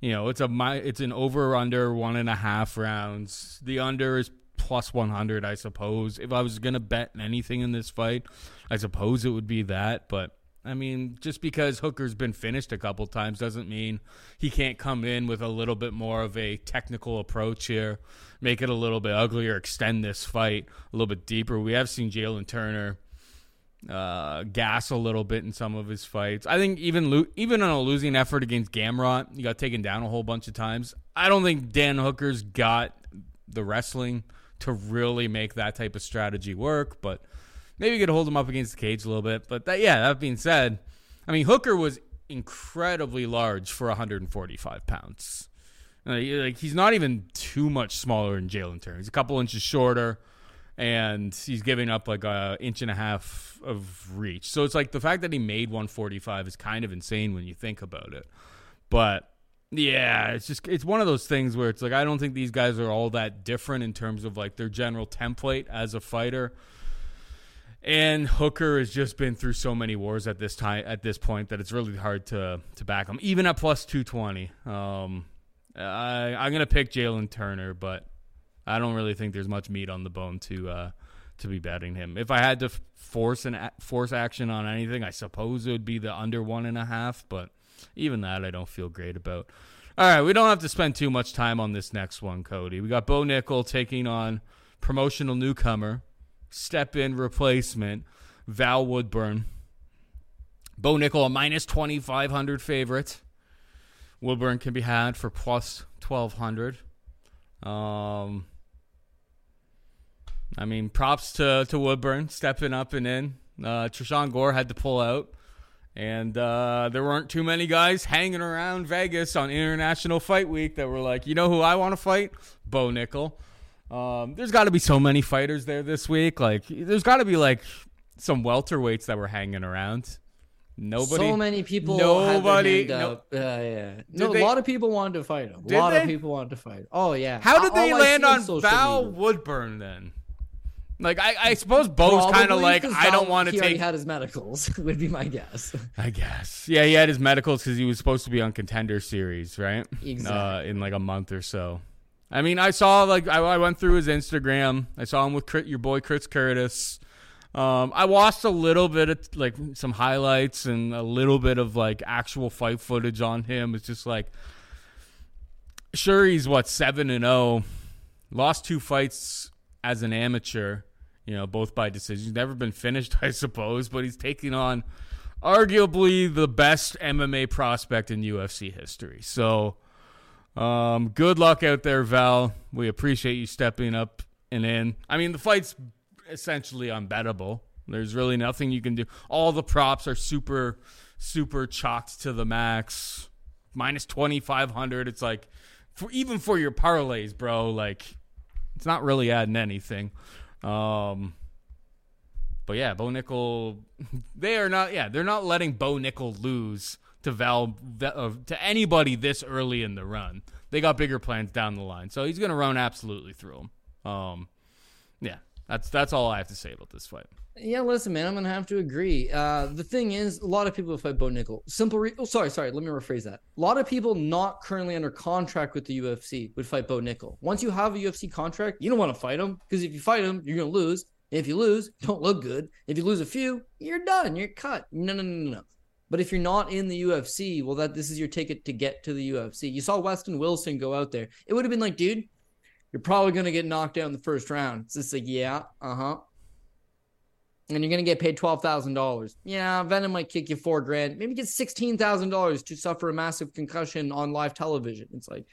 you know it's a my it's an over under one and a half rounds. The under is plus one hundred, I suppose. If I was gonna bet anything in this fight, I suppose it would be that. But I mean, just because Hooker's been finished a couple times doesn't mean he can't come in with a little bit more of a technical approach here, make it a little bit uglier, extend this fight a little bit deeper. We have seen Jalin Turner uh, gas a little bit in some of his fights. I think even lo- even on a losing effort against Gamrot, he got taken down a whole bunch of times. I don't think Dan Hooker's got the wrestling to really make that type of strategy work, but maybe you could hold him up against the cage a little bit. But that, yeah, that being said, I mean Hooker was incredibly large for 145 pounds. Like he's not even too much smaller than Jalin Turner. He's a couple inches shorter, and he's giving up like a inch and a half of reach. So it's like the fact that he made 145 is kind of insane when you think about it. But yeah, it's just it's one of those things where it's like I don't think these guys are all that different in terms of like their general template as a fighter. And Hooker has just been through so many wars at this time at this point that it's really hard to to back him, even at plus two twenty. Um, I, I'm gonna pick Jalin Turner, but I don't really think there's much meat on the bone to uh, to be betting him. If I had to force an force action on anything, I suppose it would be the under one and a half, but even that I don't feel great about. All right, we don't have to spend too much time on this next one, Cody. We got Bo Nickal taking on promotional newcomer, step in replacement, Val Woodburn. Bo Nickal, a minus 2,500 favorite. Woodburn can be had for plus 1,200. Um, I mean, props to, to Woodburn stepping up and in. Uh, Tresean Gore had to pull out. And uh, there weren't too many guys hanging around Vegas on International Fight Week that were like, you know who I want to fight? Bo Nickal. Um, there's got to be so many fighters there this week. Like, there's got to be like some welterweights that were hanging around. Nobody. So many people. Nobody. No, uh, yeah. No, they, a lot of people wanted to fight him. A lot they? of people wanted to fight. Him. Oh yeah. How did they All land on Val. Woodburn then? Like I, I suppose Bo's kind of like I don't want to take. He had his medicals. would be my guess. I guess. Yeah, he had his medicals because he was supposed to be on Contender Series, right? Exactly. Uh, in like a month or so. I mean, I saw like I, I went through his Instagram. I saw him with your boy Chris Curtis. Um, I watched a little bit of like some highlights and a little bit of like actual fight footage on him. It's just like, sure, he's what seven and zero, oh. lost two fights as an amateur you know, both by decision. Never been finished, I suppose, but he's taking on arguably the best MMA prospect in UFC history. So, um, good luck out there, Val. We appreciate you stepping up and in. I mean, the fight's essentially unbettable. There's really nothing you can do. All the props are super, super chalked to the max. Minus 2,500. It's like, for even for your parlays, bro, like, it's not really adding anything. Um, but yeah, Bo Nickal, they are not. Yeah, they're not letting Bo Nickal lose to Val uh, to anybody this early in the run. They got bigger plans down the line, so he's going to run absolutely through them. Um, yeah, that's that's all I have to say about this fight. Yeah, listen, man, I'm gonna have to agree. Uh, the thing is, a lot of people fight Bo Nickal. Simple. Re- oh, sorry, sorry. Let me rephrase that. A lot of people not currently under contract with the UFC would fight Bo Nickal. Once you have a UFC contract, you don't want to fight him because if you fight him, you're gonna lose. If you lose, don't look good. If you lose a few, you're done. You're cut. No, no, no, no. But if you're not in the UFC, well, that this is your ticket to get to the UFC. You saw Weston Wilson go out there. It would have been like, dude, you're probably gonna get knocked out in the first round. It's just like, yeah, uh huh and you're going to get paid $12,000. Yeah, Venum might kick you four grand, maybe get $16,000 to suffer a massive concussion on live television. It's like,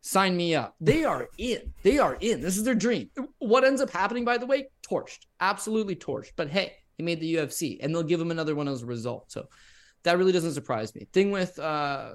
sign me up. They are in. They are in. This is their dream. What ends up happening, by the way? Torched. Absolutely torched. But hey, he made the UFC and they'll give him another one as a result. So that really doesn't surprise me. Thing with, uh,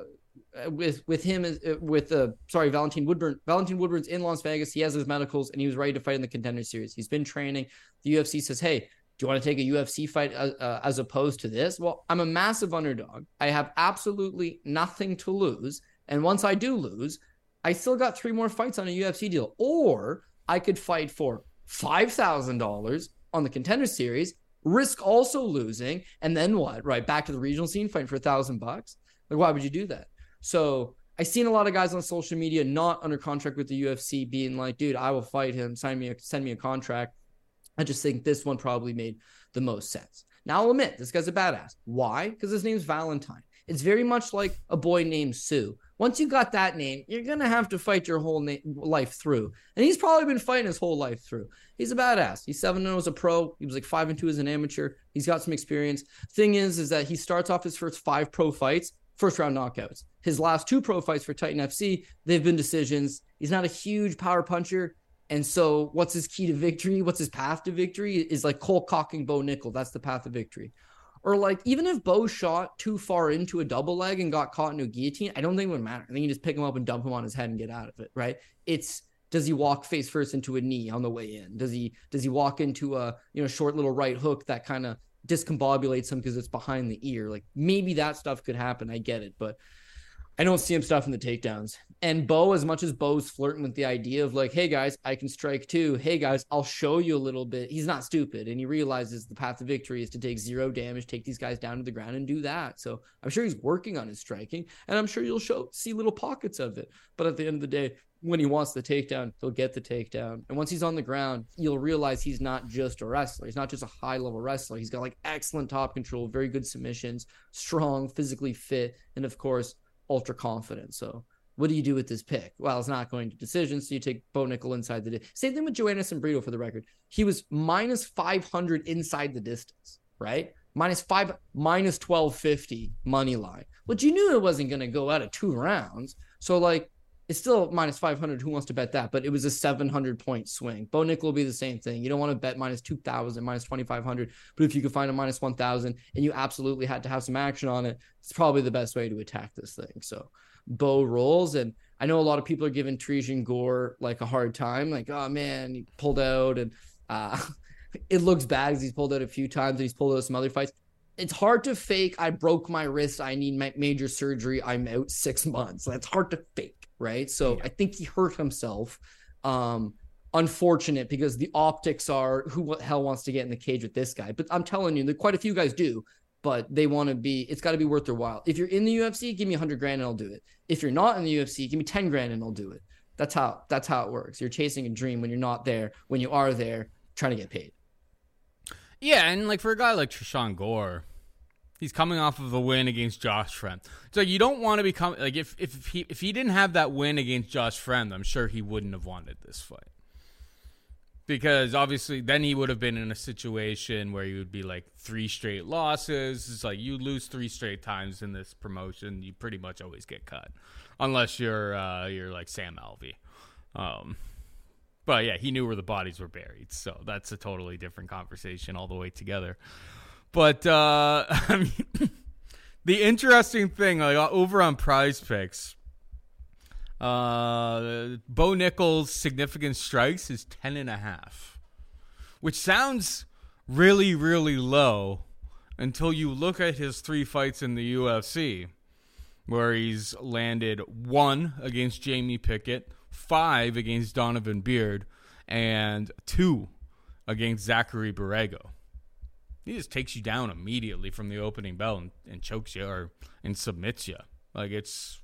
with with him uh, with uh sorry Valentin Woodburn. Valentin Woodburn's in Las Vegas. He has his medicals and he was ready to fight in the contender series. He's been training. The UFC says, "Hey, do you want to take a UFC fight uh, uh, as opposed to this?" Well, I'm a massive underdog. I have absolutely nothing to lose, and once I do lose, I still got three more fights on a UFC deal. Or I could fight for five thousand dollars on the contender series, risk also losing, and then what? Right back to the regional scene, fighting for a thousand bucks. Like, why would you do that? So I've seen a lot of guys on social media not under contract with the UFC being like, dude, I will fight him, sign me a, send me a contract. I just think this one probably made the most sense. Now I'll admit this guy's a badass. Why? Because his name's Valentine. It's very much like a boy named Sue. Once you got that name, you're gonna have to fight your whole na- life through, and he's probably been fighting his whole life through. He's a badass. He's seven and oh as a pro. He was like five and two as an amateur. He's got some experience. Thing is, is that he starts off his first five pro fights first round knockouts. His last two pro fights for Titan FC, they've been decisions. He's not a huge power puncher, And so, what's his key to victory? What's his path to victory? Is like Cole cocking Bo Nickal. That's the path of victory. Or like even if Bo shot too far into a double leg and got caught in a guillotine, I don't think it would matter. I think you just pick him up and dump him on his head and get out of it, right? It's does he walk face first into a knee on the way in? Does he does he walk into a you know short little right hook that kind of discombobulates him because it's behind the ear? Like maybe that stuff could happen. I get it, but I don't see him stuffing the takedowns. And Bo, as much as Bo's flirting with the idea of like, hey guys, I can strike too. Hey guys, I'll show you a little bit. He's not stupid. And he realizes the path to victory is to take zero damage, take these guys down to the ground and do that. So I'm sure he's working on his striking. And I'm sure you'll show see little pockets of it. But at the end of the day, when he wants the takedown, he'll get the takedown. And once he's on the ground, you'll realize he's not just a wrestler. He's not just a high level wrestler. He's got like excellent top control, very good submissions, strong, physically fit, and of course, ultra confident. So what do you do with this pick? Well, it's not going to decision, so you take Bo Nickal inside the. Di- Same thing with Joannis and for the record. He was minus five hundred inside the distance, right? Minus five, minus twelve fifty money line. But you knew it wasn't going to go out of two rounds, so like it's still minus 500. Who wants to bet that? But it was a 700 point swing. Bo Nickal will be the same thing. You don't want to bet minus 2,000, minus 2,500. But if you could find a minus 1,000 and you absolutely had to have some action on it, it's probably the best way to attack this thing. So Bo rolls. And I know a lot of people are giving Tresean Gore like a hard time. Like, oh man, he pulled out. And uh, it looks bad because he's pulled out a few times and he's pulled out some other fights it's hard to fake. I broke my wrist. I need major surgery. I'm out six months. That's hard to fake right? So yeah. I think he hurt himself. Um, unfortunate because the optics are who what hell wants to get in the cage with this guy. But I'm telling you, that quite a few guys do, but they want to be. It's got to be worth their while. If you're in the UFC, give me a hundred grand and I'll do it. If you're not in the UFC, give me ten grand and I'll do it. That's how that's how it works. You're chasing a dream when you're not there. When you are there, trying to get paid. Yeah, and like for a guy like Tresean Gore, He's coming off of a win against Josh Fremd. So you don't want to become like if if he if he didn't have that win against Josh Fremd, I'm sure he wouldn't have wanted this fight. Because obviously then he would have been in a situation where he would be like three straight losses. It's like you lose three straight times in this promotion, you pretty much always get cut. Unless you're uh, you're like Sam Alvey. Um, but yeah, he knew where the bodies were buried. So that's a totally different conversation all the way together. But uh, I mean, the interesting thing, like uh, over on Prize Picks, uh, Bo Nickal's significant strikes is ten and a half, which sounds really, really low until you look at his three fights in the UFC, where he's landed one against Jamie Pickett, five against Donovan Beard, and two against Zachary Borrego. He just takes you down immediately from the opening bell and, and chokes you or and submits you. Like it's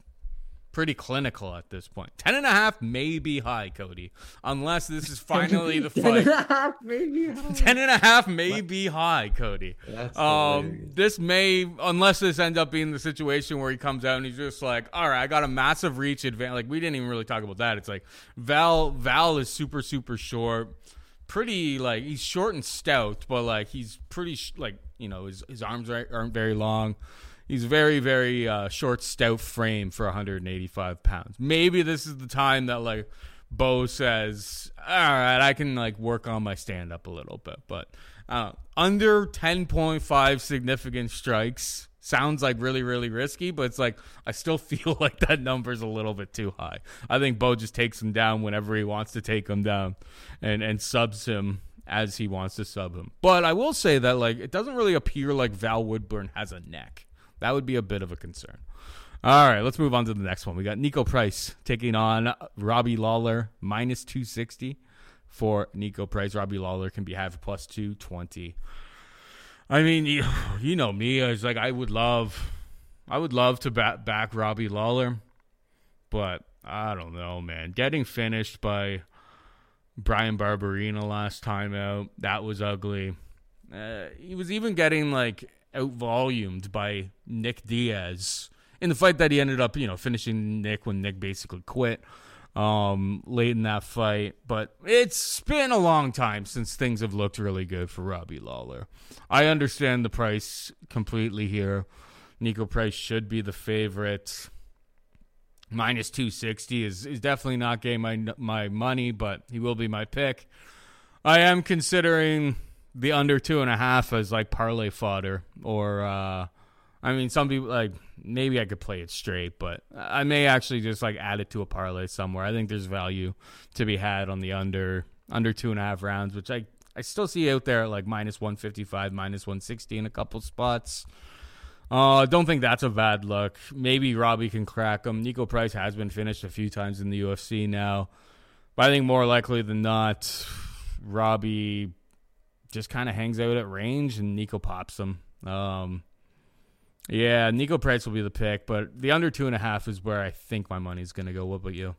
pretty clinical at this point. Ten and a half may be high, Cody. Unless this is finally the fight. Ten and a half may be high. Ten and a half may what? be high, Cody. That's um, this may, unless this ends up being the situation where he comes out and he's just like, all right, I got a massive reach advantage. Like we didn't even really talk about that. It's like Val Val is super super short pretty like he's short and stout, but like he's pretty sh- like you know his his arms aren't very long. He's very very uh, short, stout frame for 185 pounds. Maybe this is the time that like Bo says, "All right, I can like work on my stand up a little bit," but uh, under 10.5 significant strikes sounds like really really risky but it's like i still feel like that number's a little bit too high. I think bo just takes him down whenever he wants to take him down and and subs him as he wants to sub him. But i will say that like it doesn't really appear like val woodburn has a neck. That would be a bit of a concern. All right let's move on to the next one. We got Niko price taking on robbie lawler minus 260 for Niko price. Robbie lawler can be have plus 220 I mean, you, you know me. I was like, I would love, I would love to back, back Robbie Lawler, but I don't know, man. Getting finished by Bryan Barberena last time out, that was ugly. Uh, he was even getting like out volumed by Nick Diaz in the fight that he ended up, you know, finishing Nick when Nick basically quit um, late in that fight. But it's been a long time since things have looked really good for Robbie Lawler. I understand the price completely here. Niko Price should be the favorite. minus 260 is, is definitely not getting my my money, but he will be my pick. I am considering the under two and a half as like parlay fodder, or uh, I mean, some people like maybe I could play it straight, but I may actually just like add it to a parlay somewhere. I think there's value to be had on the under under two and a half rounds, which I I still see out there like minus 155, minus 160 in a couple spots. Uh, don't think that's a bad look. Maybe Robbie can crack him. Niko Price has been finished a few times in the UFC now, but I think more likely than not, Robbie just kind of hangs out at range and Niko pops him. Um, yeah, Niko Price will be the pick, but the under two and a half is where I think my money's going to go. What about you?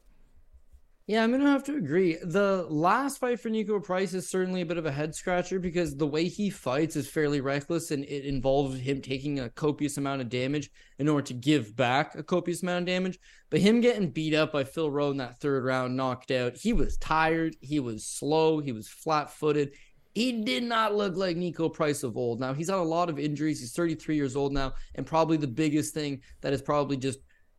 Yeah, I'm gonna have to agree. The last fight for Niko Price is certainly a bit of a head scratcher because the way he fights is fairly reckless and it involves him taking a copious amount of damage in order to give back a copious amount of damage. But him getting beat up by Phil Rowe in that third round, knocked out, he was tired, he was slow, he was flat footed. He did not look like Niko Price of old. Now he's on a lot of injuries. He's 33 years old now, and probably the biggest thing that is probably just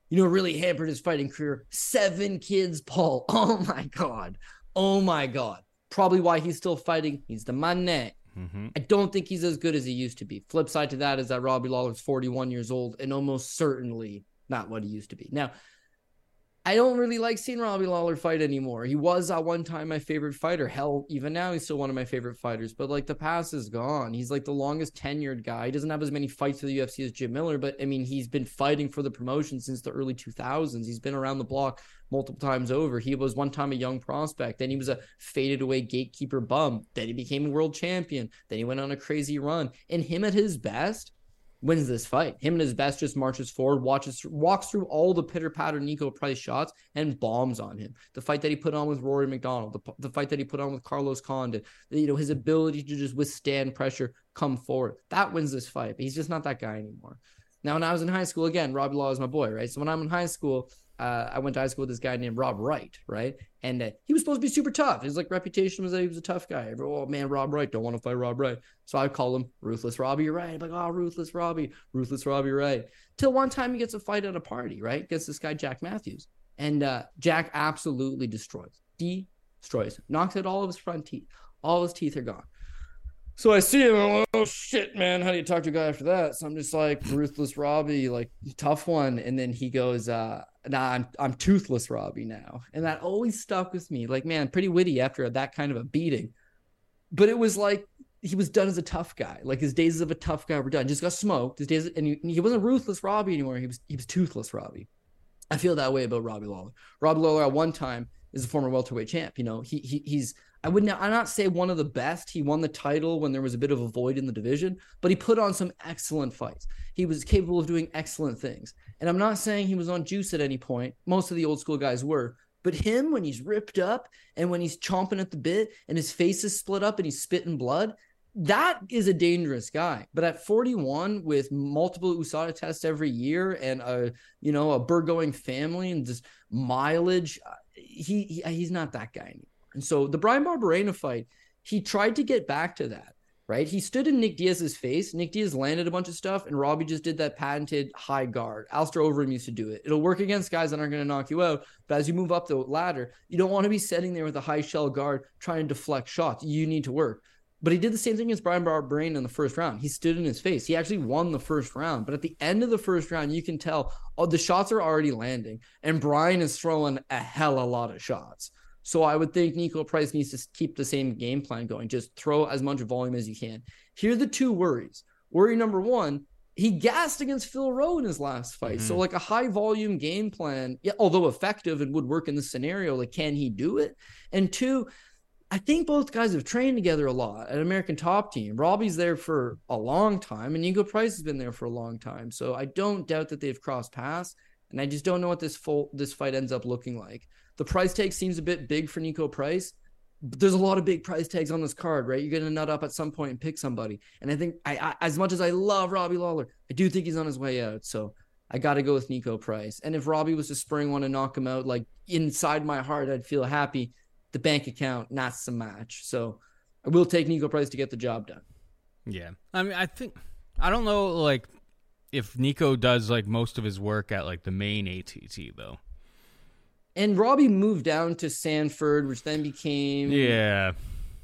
you know, really hampered his fighting career. Seven kids, Paul. Oh my God. Oh my God. Probably why he's still fighting. He's the money. Mm-hmm. I don't think he's as good as he used to be. Flip side to that is that Robbie Lawler's 41 years old and almost certainly not what he used to be. Now, I don't really like seeing Robbie Lawler fight anymore. He was at one time my favorite fighter. Hell, even now he's still one of my favorite fighters. But like the past is gone. He's like the longest tenured guy. He doesn't have as many fights for the UFC as Jim Miller, but I mean he's been fighting for the promotion since the early 2000s. He's been around the block multiple times over. He was one time a young prospect, then he was a faded away gatekeeper bum. Then he became a world champion. Then he went on a crazy run. And him at his best wins this fight. Him and his best just marches forward, watches walks through all the pitter patter Niko Price shots and bombs on him. The fight that he put on with Rory MacDonald, the, the fight that he put on with Carlos Condit, you know, his ability to just withstand pressure, come forward. That wins this fight. But he's just not that guy anymore. Now, when I was in high school, again, Robbie Law is my boy, right? So when I'm in high school, uh, I went to high school with this guy named Rob Wright, right? And uh, he was supposed to be super tough. His like reputation was that he was a tough guy. Everyone, oh man, Rob Wright, don't want to fight Rob Wright. So I call him Ruthless Robbie Wright. I'm like, oh, Ruthless Robbie, Ruthless Robbie Wright. Till one time he gets a fight at a party, right? Gets this guy Jack Matthews, and uh, Jack absolutely destroys, destroys, knocks out all of his front teeth. All his teeth are gone. So I see him, I'm like, oh shit, man, how do you talk to a guy after that? So I'm just like, ruthless Robbie, like tough one. And then he goes, uh, nah, I'm I'm toothless Robbie now. And that always stuck with me. Like, man, pretty witty after that kind of a beating. But it was like he was done as a tough guy. Like his days of a tough guy were done. Just got smoked. His days and he, he wasn't ruthless Robbie anymore. He was he was toothless Robbie. I feel that way about Robbie Lawler. Robbie Lawler at one time is a former welterweight champ. You know, he, he he's I would not, I not say one of the best. He won the title when there was a bit of a void in the division, but he put on some excellent fights. He was capable of doing excellent things. And I'm not saying he was on juice at any point. Most of the old school guys were. But him, when he's ripped up and when he's chomping at the bit and his face is split up and he's spitting blood, that is a dangerous guy. But at 41, with multiple USADA tests every year and a you know a Burgoying family and just mileage, he, he he's not that guy anymore. And so the Bryan Barberena fight, he tried to get back to that, right? He stood in Nick Diaz's face. Nick Diaz landed a bunch of stuff, and Robbie just did that patented high guard. Alistair Overeem used to do it. It'll work against guys that aren't going to knock you out, but as you move up the ladder, you don't want to be sitting there with a high shell guard trying to deflect shots. You need to work. But he did the same thing as Bryan Barberena in the first round. He stood in his face. He actually won the first round. But at the end of the first round, you can tell oh, the shots are already landing, and Brian is throwing a hell a lot of shots. So I would think Niko Price needs to keep the same game plan going. Just throw as much volume as you can. Here are the two worries. Worry number one, he gassed against Phil Rowe in his last fight. Mm-hmm. So like a high volume game plan, yeah, although effective and would work in this scenario, like can he do it? And two, I think both guys have trained together a lot at American Top Team. Robbie's there for a long time, and Niko Price has been there for a long time. So I don't doubt that they've crossed paths, and I just don't know what this full this fight ends up looking like. The price tag seems a bit big for Niko Price, but there's a lot of big price tags on this card, right? You're gonna nut up at some point and pick somebody. And I think I, I as much as I love Robbie Lawler, I do think he's on his way out. So I got to go with Niko Price. And if Robbie was to spring one and knock him out, like inside my heart, I'd feel happy. The bank account, not so much. So I will take Niko Price to get the job done. Yeah, I mean, I think I don't know, like if Niko does like most of his work at like the main ATT though. And Robbie moved down to Sanford, which then became yeah.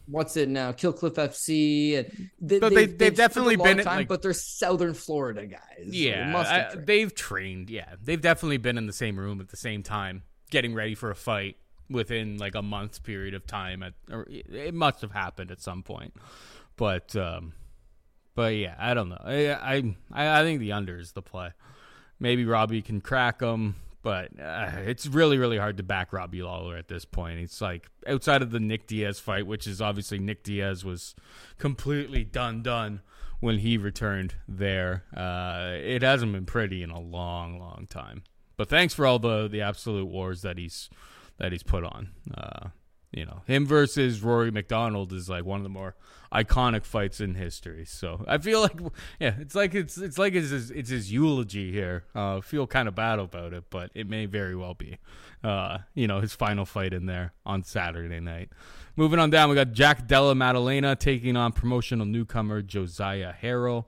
What's it now? Kill Cliff FC, and they, but they, they've, they've definitely been time, like, but they're Southern Florida guys. Yeah, I, they've trained. Yeah, they've definitely been in the same room at the same time, getting ready for a fight within like a month period of time. At or it must have happened at some point, but um, but yeah, I don't know. I I I think the under is the play. Maybe Robbie can crack them but uh, it's really, really hard to back Robbie Lawler at this point. It's like outside of the Nick Diaz fight, which is obviously Nick Diaz was completely done, done when he returned there. Uh, it hasn't been pretty in a long, long time. But thanks for all the the absolute wars that he's that he's put on. Uh, you know, him versus Rory MacDonald is like one of the more iconic fights in history. So I feel like, yeah, it's like it's it's like it's his, it's his eulogy here. Uh, feel kind of bad about it, but it may very well be. Uh, you know, his final fight in there on Saturday night. Moving on down, we got Jack Della Maddalena taking on promotional newcomer Josiah Harrell.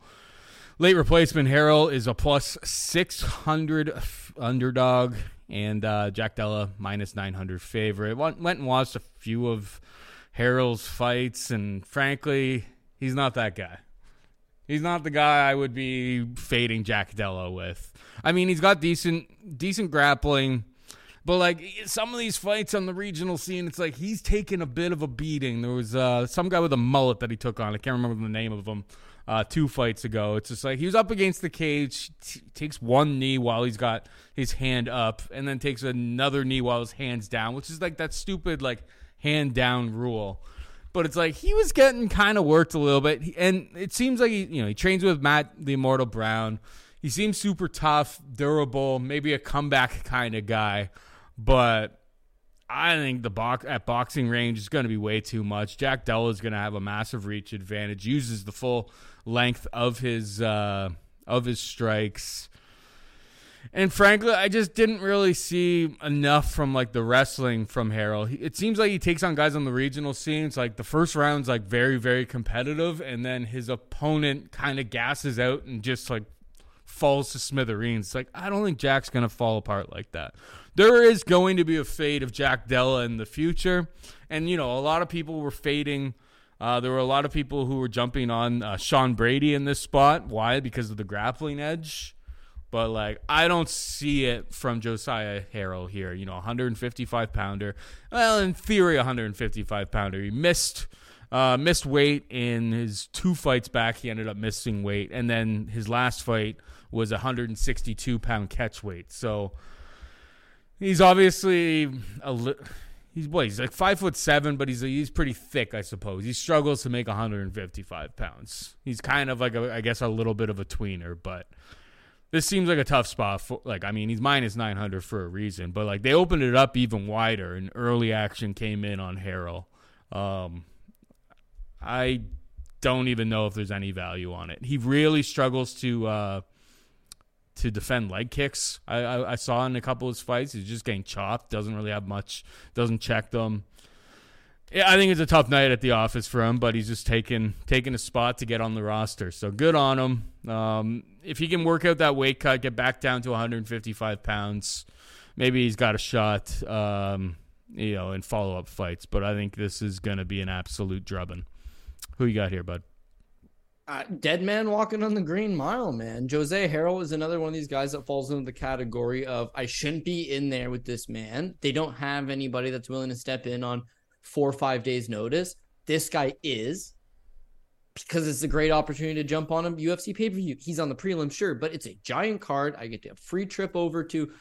Late replacement Harrell is a plus 600 underdog and uh, Jack Della minus 900 favorite. Went, went and watched a few of Harrell's fights, and frankly, he's not that guy. He's not the guy I would be fading Jack Della with. I mean, he's got decent decent grappling, but like some of these fights on the regional scene, it's like he's taken a bit of a beating. There was uh, some guy with a mullet that he took on. I can't remember the name of him uh, two fights ago. It's just like he was up against the cage, t- takes one knee while he's got his hand up, and then takes another knee while his hand's down, which is like that stupid like hand down rule. But it's like he was getting kind of worked a little bit, and it seems like he, you know, he trains with Matt the Immortal Brown. He seems super tough, durable, maybe a comeback kind of guy, but I think the box at boxing range is going to be way too much. Jack Della is going to have a massive reach advantage. Uses the full length of his uh, of his strikes. And frankly, I just didn't really see enough from like the wrestling from Harrell. It seems like he takes on guys on the regional scenes. Like the first round's like very, very competitive, and then his opponent kind of gasses out and just like falls to smithereens. Like I don't think Jack's gonna fall apart like that. There is going to be a fade of Jack Della in the future, and you know a lot of people were fading uh, there were a lot of people who were jumping on uh, Sean Brady in this spot. Why? Because of the grappling edge. But like, I don't see it from Josiah Harrell here. You know, 155 pounder. Well, in theory, 155 pounder. He missed. Uh, missed weight in his two fights back. He ended up missing weight, and then his last fight was 162 pound catch weight. So he's obviously a little He's what? He's like five foot seven, but he's he's pretty thick, I suppose. He struggles to make 155 pounds. He's kind of like a, I guess a little bit of a tweener, but this seems like a tough spot for like I mean he's minus 900 for a reason, but like they opened it up even wider and early action came in on Harrell. Um, I don't even know if there's any value on it. He really struggles to uh, to defend leg kicks. I, I, I, saw in a couple of his fights, he's just getting chopped. Doesn't really have much. Doesn't check them. Yeah, I think it's a tough night at the office for him, but he's just taking taking a spot to get on the roster. So good on him. Um, if he can work out that weight cut, get back down to 155 pounds, maybe he's got a shot. Um, you know, in follow up fights. But I think this is going to be an absolute drubbing. Who you got here, bud? Uh, dead man walking on the green mile, man. Jose Harrell is another one of these guys that falls into the category of I shouldn't be in there with this man. They don't have anybody that's willing to step in on four or five days' notice. This guy is because it's a great opportunity to jump on him. UFC pay per view. He's on the prelim, sure, but it's a giant card. I get a free trip over to,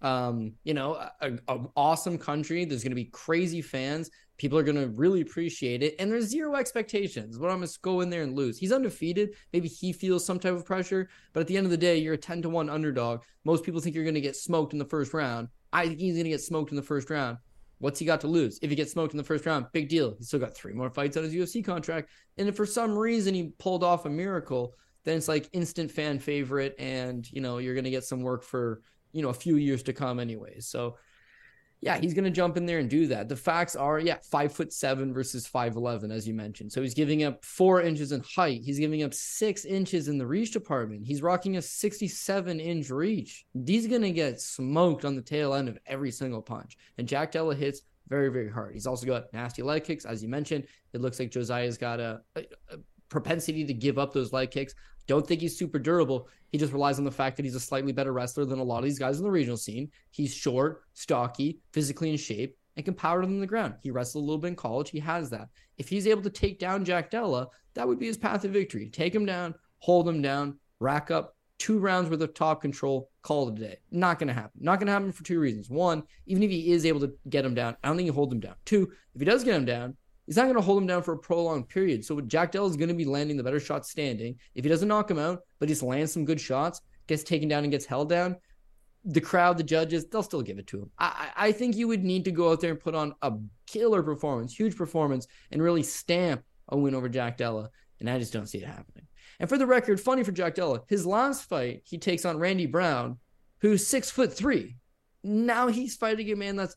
um, you know, an awesome country. There's going to be crazy fans. People are going to really appreciate it. And there's zero expectations. What I'm going to go in there and lose. He's undefeated. Maybe he feels some type of pressure. But at the end of the day, you're a 10 to 1 underdog. Most people think you're going to get smoked in the first round. I think he's going to get smoked in the first round. What's he got to lose? If he gets smoked in the first round, big deal. He's still got three more fights on his UFC contract. And if for some reason he pulled off a miracle, then it's like instant fan favorite. And, you know, you're going to get some work for, you know, a few years to come, anyways. So, yeah, he's going to jump in there and do that. The facts are, yeah, five foot seven versus five eleven, as you mentioned. So he's giving up four inches in height. He's giving up six inches in the reach department. He's rocking a sixty-seven inch reach. He's going to get smoked on the tail end of every single punch. And Jack Della hits very, very hard. He's also got nasty leg kicks, as you mentioned. It looks like Josiah's got a, a, a propensity to give up those leg kicks. Don't think he's super durable. He just relies on the fact that he's a slightly better wrestler than a lot of these guys in the regional scene. He's short, stocky, physically in shape, and can power them on the ground. He wrestled a little bit in college. He has that. If he's able to take down Jack Della, that would be his path to victory. Take him down, hold him down, rack up two rounds worth of top control, call it a day. Not going to happen. Not going to happen for two reasons. One, even if he is able to get him down, I don't think he hold him down. Two, if he does get him down, he's not going to hold him down for a prolonged period. So Jack Della is going to be landing the better shots standing. If he doesn't knock him out, but he lands some good shots, gets taken down and gets held down, the crowd, the judges, they'll still give it to him. I, I think you would need to go out there and put on a killer performance, huge performance, and really stamp a win over Jack Della. And I just don't see it happening. And for the record, funny for Jack Della, his last fight, he takes on Randy Brown, who's six foot three. Now he's fighting a man that's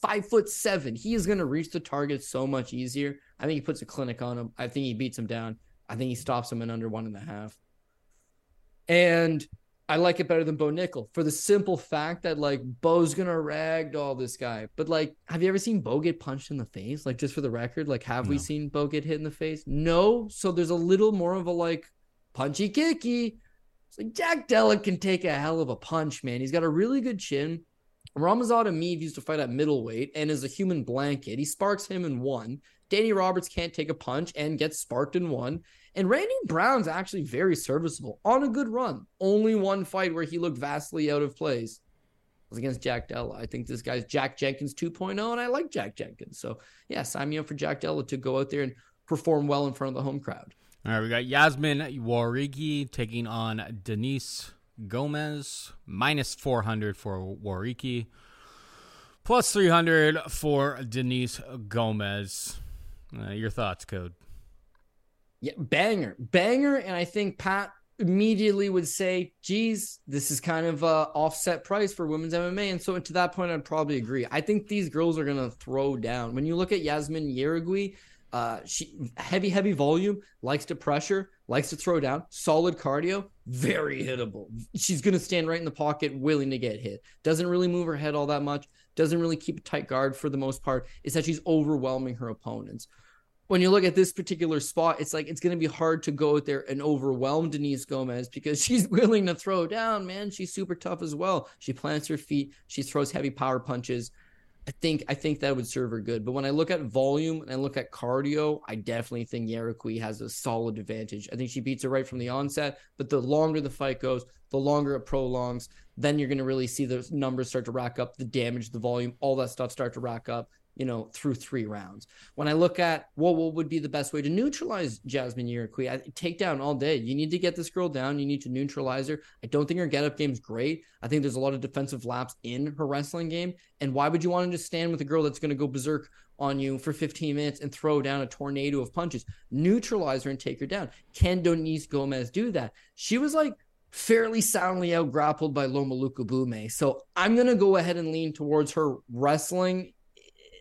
five foot seven. He is going to reach the target so much easier. I think he puts a clinic on him. I think he beats him down. I think he stops him in under one and a half. And I like it better than Bo Nickal for the simple fact that like Bo's gonna rag ragdoll this guy. But like, have you ever seen Bo get punched in the face? Like, just for the record, like, have no. we seen Bo get hit in the face? No. So there's a little more of a like punchy kicky. It's like Jack Della can take a hell of a punch, man. He's got a really good chin. Ramazan Emeev used to fight at middleweight and is a human blanket. He sparks him in one. Danny Roberts can't take a punch and gets sparked in one. And Randy Brown's actually very serviceable on a good run. Only one fight where he looked vastly out of place was against Jack Della. I think this guy's Jack Jenkins 2.0, and I like Jack Jenkins. So, yeah, sign me up for Jack Della to go out there and perform well in front of the home crowd. All right, we got Yazmin Jauregui taking on Denise Gomes, minus 400 for Jauregui, plus 300 for Denise Gomes. Uh, your thoughts, Code? Yeah, banger, banger. And I think Pat immediately would say, geez, this is kind of a offset price for women's MMA. And so to that point, I'd probably agree. I think these girls are to throw down. When you look at Yazmin Jauregui, uh, she heavy, heavy volume, likes to pressure, likes to throw down, solid cardio, very hittable. She's going to stand right in the pocket, willing to get hit. Doesn't really move her head all that much. Doesn't really keep a tight guard for the most part. Is that she's overwhelming her opponents. When you look at this particular spot, it's like it's going to be hard to go out there and overwhelm Denise Gomes because she's willing to throw down, man. She's super tough as well. She plants her feet, she throws heavy power punches. I think I think that would serve her good. But when I look at volume and I look at cardio, I definitely think Jauregui has a solid advantage. I think she beats her right from the onset, but the longer the fight goes, the longer it prolongs, then you're going to really see the numbers start to rack up, the damage, the volume, all that stuff start to rack up you know, through three rounds. When I look at well, what would be the best way to neutralize Yazmin Jauregui, I take down all day. You need to get this girl down. You need to neutralize her. I don't think her get up game's great. I think there's a lot of defensive laps in her wrestling game. And why would you want to just stand with a girl that's going to go berserk on you for 15 minutes and throw down a tornado of punches? Neutralize her and take her down. Can Denise Gomes do that? She was like fairly soundly out grappled by Loma Lookboonmee. So I'm going to go ahead and lean towards her wrestling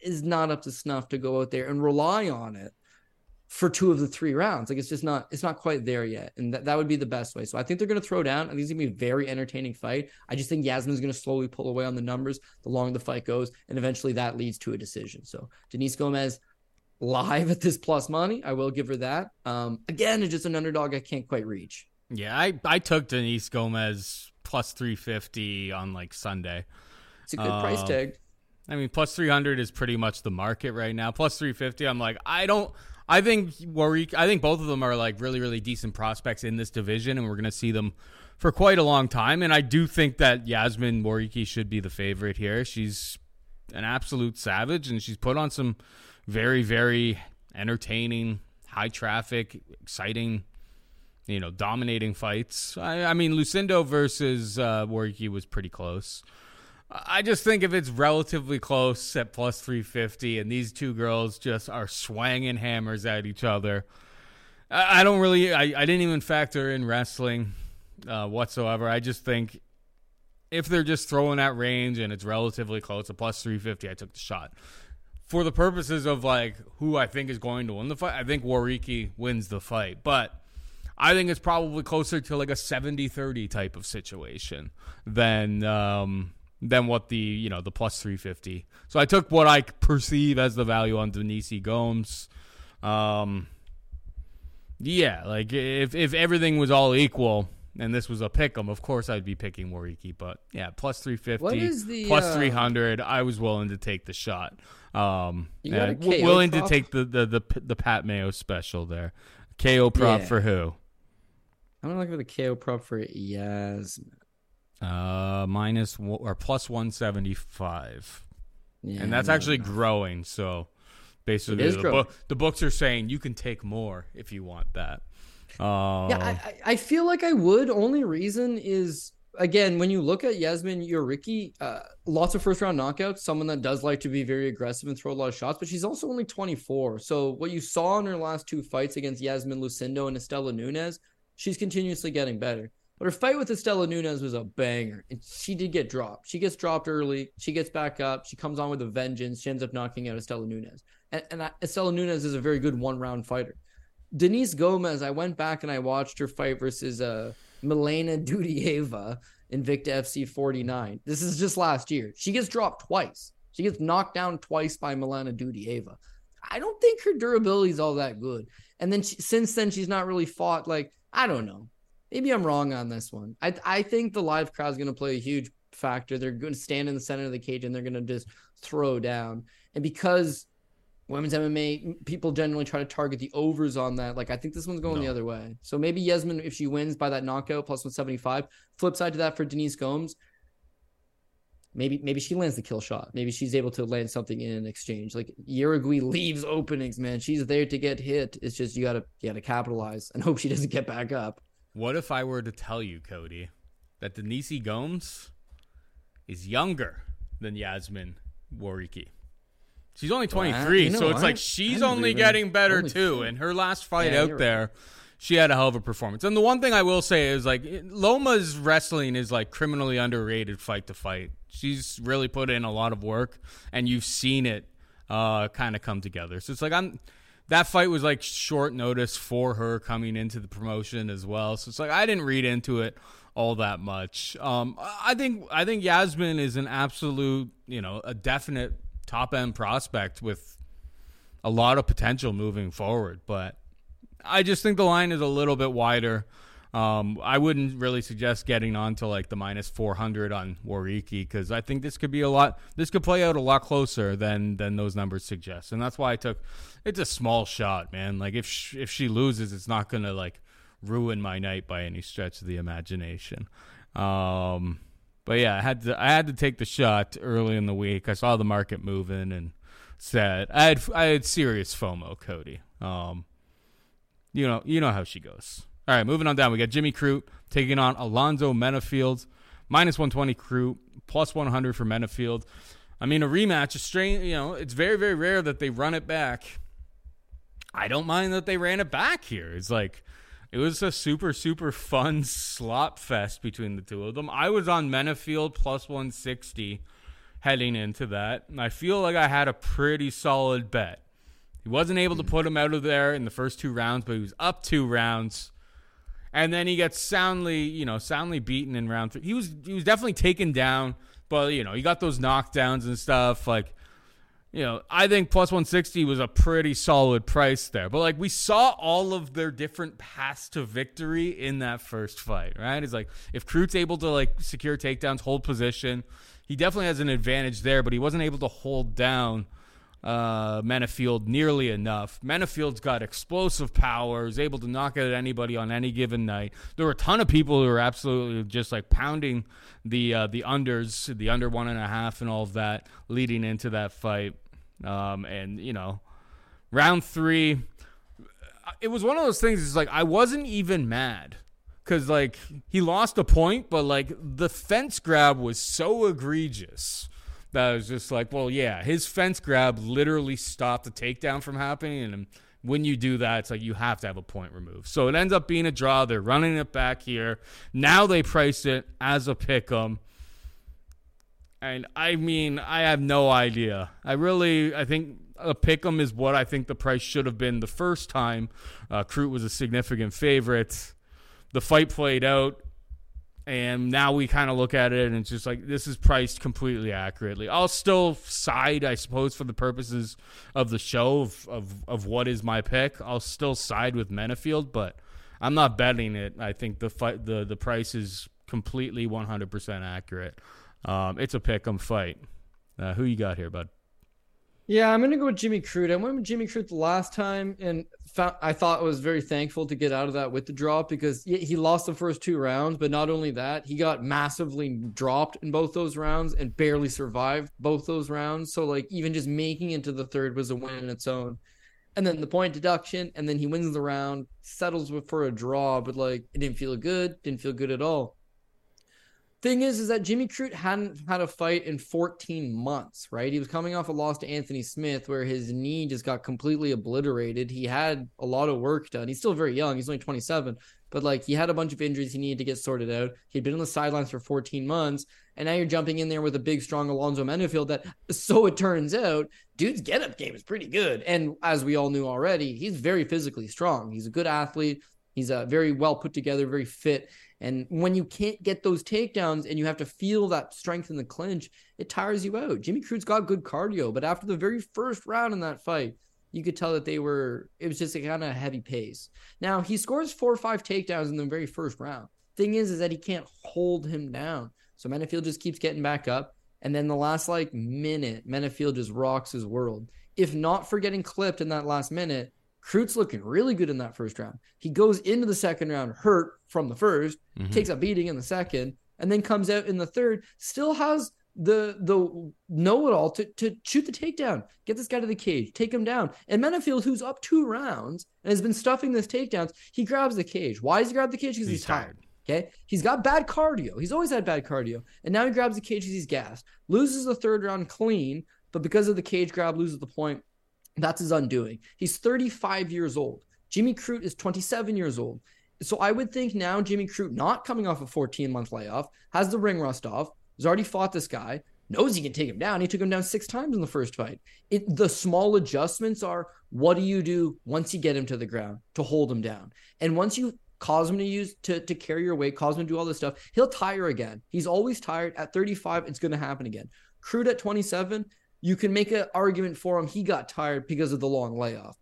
is not up to snuff to go out there and rely on it for two of the three rounds. Like it's just not it's not quite there yet. And that, that would be the best way. So I think they're gonna throw down. I think it's gonna be a very entertaining fight. I just think Yazmin's gonna slowly pull away on the numbers the longer the fight goes, and eventually that leads to a decision. So Denise Gomes live at this plus money. I will give her that. Um again, it's just an underdog I can't quite reach. Yeah, I, I took Denise Gomes plus three fifty on like Sunday. It's a good uh, price tag. I mean, plus 300 is pretty much the market right now. Plus 350, I'm like, I don't. I think Warwick. I think both of them are like really, really decent prospects in this division, and we're going to see them for quite a long time. And I do think that Yazmin Jauregui should be the favorite here. She's an absolute savage, and she's put on some very, very entertaining, high traffic, exciting, you know, dominating fights. I, I mean, Lucindo versus uh, Jauregui was pretty close. I just think if it's relatively close at plus 350 and these two girls just are swanging hammers at each other, I, don't really, I, I didn't even factor in wrestling uh, whatsoever. I just think if they're just throwing that range and it's relatively close, a plus 350, I took the shot. For the purposes of like who I think is going to win the fight, I think Jauregui wins the fight. But I think it's probably closer to like a 70-30 type of situation than um, than what the you know the plus 350. So I took what I perceive as the value on Denise Gomes. Um, yeah, like if if everything was all equal and this was a pick 'em, of course I'd be picking Jauregui. But yeah, plus 350, the, plus uh, 300, I was willing to take the shot. Um, You got a and w- willing to take the, the the the Pat Mayo special there. KO prop Yeah. for who? I'm gonna look for the KO prop for Yazmin. Uh, minus one, or plus 175. Yeah, and that's no, actually no. growing. So basically, the, growing. book, the books are saying you can take more if you want that. Um, Yeah, I, I- I feel like I would. Only reason is again when you look at Yazmin Jauregui, uh, lots of first round knockouts. Someone that does like to be very aggressive and throw a lot of shots, but she's also only 24. So what you saw in her last two fights against Yasmin Lucindo and Istela Nunes, she's continuously getting better. But her fight with Istela Nunes was a banger. And she did get dropped. She gets dropped early. She gets back up. She comes on with a vengeance. She ends up knocking out Istela Nunes. And, and Istela Nunes is a very good one round fighter. Denise Gomes, I went back and I watched her fight versus uh, Milena Dudieva in Victa FC 49. This is just last year. She gets dropped twice. She gets knocked down twice by Milena Dudieva. I don't think her durability is all that good. And then she, since then, she's not really fought. Like I don't know. Maybe I'm wrong on this one. I I think the live crowd's going to play a huge factor. They're going to stand in the center of the cage and they're going to just throw down. And because women's MMA, people generally try to target the overs on that. Like I think this one's going the other way. So maybe Yazmin, if she wins by that knockout plus 175. Flip side to that for Denise Gomes, maybe maybe she lands the kill shot. Maybe she's able to land something in an exchange. Like Uruguay leaves openings, man. She's there to get hit. It's just you gotta you gotta capitalize and hope she doesn't get back up. What if I were to tell you, Cody, that Denise Gomes is younger than Yazmin Jauregui? She's only 23, you know so it's what? like she's only even- getting better holy too. And her last fight Yeah, out you're there, she had a hell of a performance. And the one thing I will say is like Loma's wrestling is like criminally underrated fight to fight. She's really put in a lot of work, and you've seen it uh, kind of come together. So it's like I'm. That fight was like short notice for her coming into the promotion as well. So it's like I didn't read into it all that much. Um, I think I think Yazmin is an absolute, you know, a definite top end prospect with a lot of potential moving forward. But I just think the line is a little bit wider. Um, I wouldn't really suggest getting on to like the minus 400 on Jauregui because I think this could be a lot. This could play out a lot closer than than those numbers suggest, and that's why I took. It's a small shot, man. Like if if she loses, it's not gonna like ruin my night by any stretch of the imagination. Um, but yeah, I had to I had to take the shot early in the week. I saw the market moving and said I had I had serious FOMO, Cody. Um, you know you know how she goes. All right, moving on down. We got Jimmy Crute taking on Alonzo Menifield, minus one twenty Crute, plus one hundred for Menifield. I mean, a rematch is strange. You know, it's very very rare that they run it back. I don't mind that they ran it back here. It's like it was a super super fun slop fest between the two of them. I was on Menifield plus 160 heading into that, and I feel like I had a pretty solid bet. He wasn't able to hmm. put him out of there in the first two rounds, but he was up two rounds. And then he gets soundly, you know, soundly beaten in round three. He was he was definitely taken down, but you know, he got those knockdowns and stuff. Like you know, I think plus 160 was a pretty solid price there. But like we saw all of their different paths to victory in that first fight, right? It's like if Crute's able to like secure takedowns, hold position, he definitely has an advantage there, but he wasn't able to hold down uh, Menifield nearly enough. Menifield's got explosive power, is able to knock out anybody on any given night. There were a ton of people who were absolutely just like pounding the uh, the unders, the under one and a half, and all of that leading into that fight. Um, and you know, round three, it was one of those things. It's like I wasn't even mad because like he lost a point, but like the fence grab was so egregious that was just like, well, yeah, his fence grab literally stopped the takedown from happening, and when you do that, it's like you have to have a point removed. So it ends up being a draw. They're running it back here. Now they price it as a pick 'em. And I mean, I have no idea. I really, I think a pick'em is what I think the price should have been the first time. Uh, Crute was a significant favorite. The fight played out, and now we kind of look at it and it's just like this is priced completely accurately. I'll still side, I suppose, for the purposes of the show of of, of what is my pick. I'll still side with Menifield, but I'm not betting it. I think the fight, the the price is completely 100% accurate. Um, it's a pick 'em fight. Uh, who you got here, bud? Yeah, I'm gonna go with Jimmy Crute. I went with Jimmy Crute the last time, and found, I thought I was very thankful to get out of that with the drop because he lost the first two rounds. But not only that, he got massively dropped in both those rounds and barely survived both those rounds. So like even just making it to the third was a win in its own. And then the point deduction, and then he wins the round, settles for a draw, but like it didn't feel good, didn't feel good at all. Thing is, is that Jimmy Crute hadn't had a fight in 14 months, right? He was coming off a loss to Anthony Smith where his knee just got completely obliterated. He had a lot of work done. He's still very young. He's only 27, but like he had a bunch of injuries he needed to get sorted out. He'd been on the sidelines for 14 months, and now you're jumping in there with a big, strong Alonzo Menifield that, so it turns out, dude's get up game is pretty good. And as we all knew already, he's very physically strong. He's a good athlete. He's a very well put together, very fit. And when you can't get those takedowns and you have to feel that strength in the clinch, it tires you out. Jimmy Crute's got good cardio, but after the very first round in that fight, you could tell that they were, it was just a kind of heavy pace. Now, he scores four or five takedowns in the very first round. Thing is, is that he can't hold him down. So Menifield just keeps getting back up. And then the last like minute, Menifield just rocks his world. If not for getting clipped in that last minute, Crute's looking really good in that first round. He goes into the second round hurt from the 1st mm-hmm. takes a beating in the second, and then comes out in the third, still has the the know it all to, to shoot the takedown, get this guy to the cage, take him down. And Menifield, who's up two rounds and has been stuffing this takedowns, he grabs the cage. Why does he grab the cage? Because he's, he's tired. Okay. He's got bad cardio. He's always had bad cardio. And now he grabs the cage because he's gassed. Loses the third round clean, but because of the cage grab, loses the point. That's his undoing. He's 35 years old. Jimmy Crute is 27 years old. So I would think now Jimmy Crute, not coming off a 14 month layoff, has the ring rust off, has already fought this guy, knows he can take him down. He took him down six times in the first fight. It, the small adjustments are what do you do once you get him to the ground to hold him down? And once you cause him to use to, to carry your weight, cause him to do all this stuff, he'll tire again. He's always tired. At 35, it's going to happen again. Crute at 27, you can make an argument for him. He got tired because of the long layoff.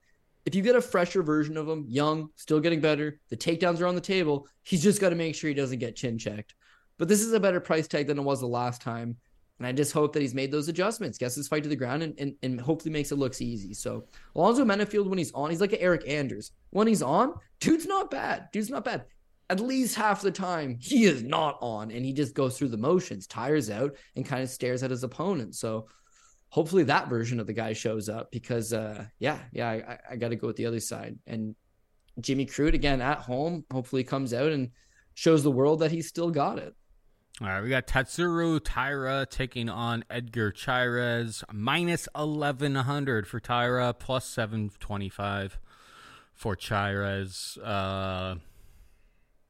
If you get a fresher version of him, young, still getting better, the takedowns are on the table. He's just got to make sure he doesn't get chin checked. But this is a better price tag than it was the last time. And I just hope that he's made those adjustments, gets his fight to the ground, and, and, and hopefully makes it looks easy. So Alonzo Menifield, when he's on, he's like an Eryk Anders. When he's on, dude's not bad. Dude's not bad. At least half the time, he is not on, and he just goes through the motions, tires out, and kind of stares at his opponent. So hopefully that version of the guy shows up because uh yeah yeah i, I got to go with the other side and jimmy crute again at home hopefully comes out and shows the world that he's still got it all right we got tatsuro Taira taking on edgar chairez minus 1100 for Taira plus 725 for chairez uh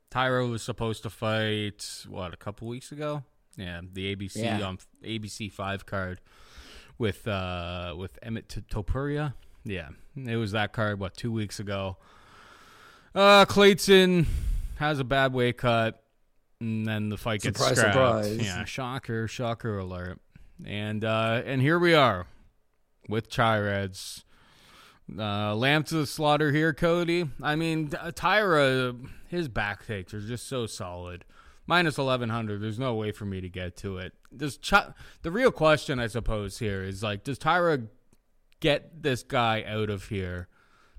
Taira was supposed to fight what a couple weeks ago. Yeah, the ABC yeah. on ABC five card with uh, with Emmett Topuria. Yeah, it was that card. What two weeks ago? Uh, Kleydson has a bad weight cut, and then the fight surprise, gets scrapped. Surprise. Yeah, shocker, shocker alert. And uh, and here we are with Chairez. Uh, lamb to the slaughter here, Cody. I mean, Taira, his back takes are just so solid minus 1100 there's no way for me to get to it. Does the real question i suppose here is like does taira get this guy out of here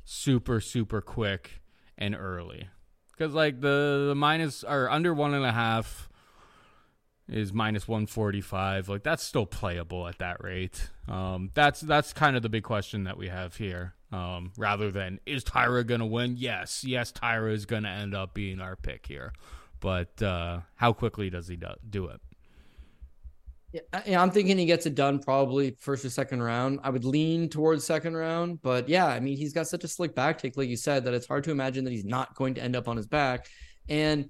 super super quick and early? Because like the, the minus or under one and a half is minus 145 like that's still playable at that rate. Um, that's that's kind of the big question that we have here. Um, rather than is taira gonna win? Yes yes taira is gonna end up being our pick here but uh, how quickly does he do, do it? Yeah, I'm thinking he gets it done probably first or second round. I would lean towards second round, but yeah, I mean, he's got such a slick back take, like you said, that it's hard to imagine that he's not going to end up on his back. And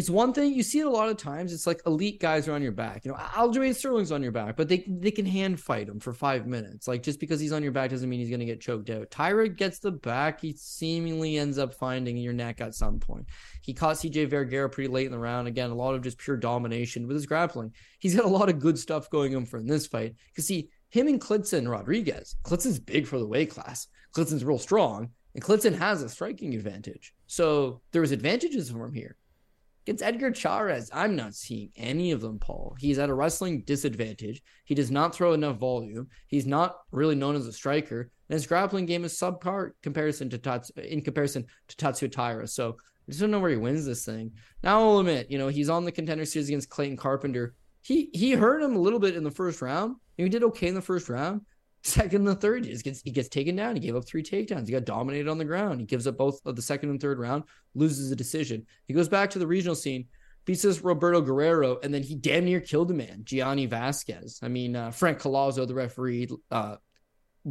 it's one thing you see it a lot of times. It's like elite guys are on your back. You know, Aljamain Sterling's on your back, but they they can hand fight him for five minutes. Like just because he's on your back doesn't mean he's gonna get choked out. Taira gets the back. He seemingly ends up finding your neck at some point. He caught CJ Vergara pretty late in the round. Again, a lot of just pure domination with his grappling. He's got a lot of good stuff going on for in this fight. Because see, him and Kleydson Rodriguez. Kleydson's big for the weight class. Kleydson's real strong, and Kleydson has a striking advantage. So there's advantages for him here. Against Edgar Chairez, I'm not seeing any of them, Paul. He's at a wrestling disadvantage. He does not throw enough volume. He's not really known as a striker. And his grappling game is subpar comparison to in comparison to Tatsuya Taira. So I just don't know where he wins this thing. Now I'll admit, you know, he's on the contender series against Clayton Carpenter. He he hurt him a little bit in the first round. He did okay in the first round. Second and third, he gets he gets taken down. He gave up three takedowns. He got dominated on the ground. He gives up both of the second and third round, loses a decision. He goes back to the regional scene, beats this Roberto Guerrero, and then he damn near killed a man, Gianni Vasquez. I mean, uh, Frank Collazo, the referee, uh,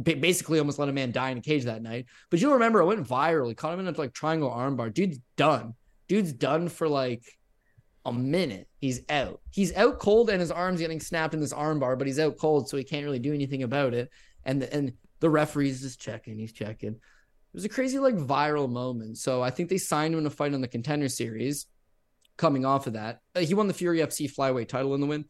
basically almost let a man die in a cage that night. But you'll remember it went viral. He caught him in a like triangle armbar. Dude's done. Dude's done for like a minute. He's out. He's out cold and his arm's getting snapped in this armbar, but he's out cold, so he can't really do anything about it. And the, and the referee's just checking. He's checking. It was a crazy like viral moment. So I think they signed him to fight on the contender series. Coming off of that, uh, he won the Fury FC flyweight title in the win,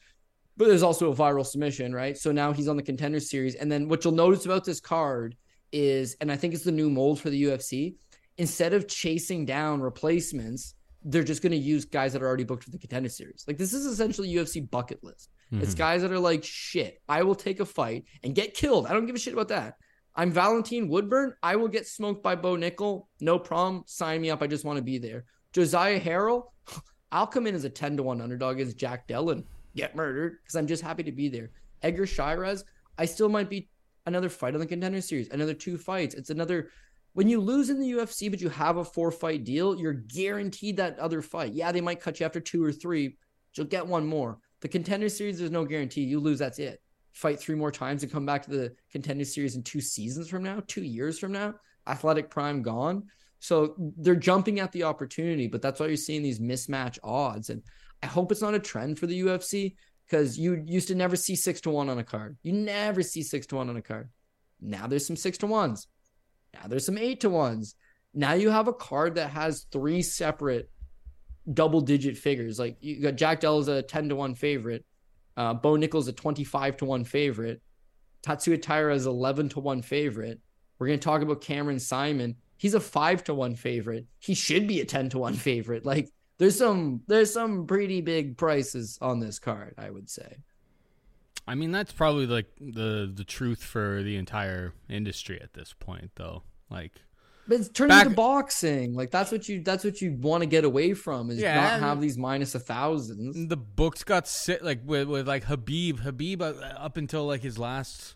but there's also a viral submission, right? So now he's on the contender series. And then what you'll notice about this card is, and I think it's the new mold for the UFC. Instead of chasing down replacements, they're just going to use guys that are already booked for the contender series. Like this is essentially UFC bucket list. Mm-hmm. It's guys that are like, shit, I will take a fight and get killed. I don't give a shit about that. I'm Valentin Woodburn. I will get smoked by Bo Nickal. No problem. Sign me up. I just want to be there. Josiah Harrell, I'll come in as a 10 to 1 underdog as Jack Dellin. Get murdered because I'm just happy to be there. Edgar Chairez, I still might be another fight on the contender series, another two fights. It's another when you lose in the UFC, but you have a four fight deal, you're guaranteed that other fight. Yeah, they might cut you after two or three, but you'll get one more. The contender series, there's no guarantee. You lose, that's it. Fight three more times and come back to the contender series in two seasons from now, two years from now. Athletic prime gone. So they're jumping at the opportunity, but that's why you're seeing these mismatch odds. And I hope it's not a trend for the UFC because you used to never see six to one on a card. You never see six to one on a card. Now there's some six to ones. Now there's some eight to ones. Now you have a card that has three separate double digit figures. Like you got Jack Dell is a 10 to 1 favorite, uh, Bo Nickal's a 25 to 1 favorite, Tatsuya Taira is 11 to 1 favorite. We're going to talk about Cameron Saaiman. He's a 5 to 1 favorite. He should be a 10 to 1 favorite. Like there's some there's some pretty big prices on this card, I would say. I mean, that's probably like the the truth for the entire industry at this point, though. Like, but it's turning back, into boxing. Like that's what you that's what you want to get away from is yeah, not have these minus a thousands. The books got sit like with with like Khabib Khabib uh, up until like his last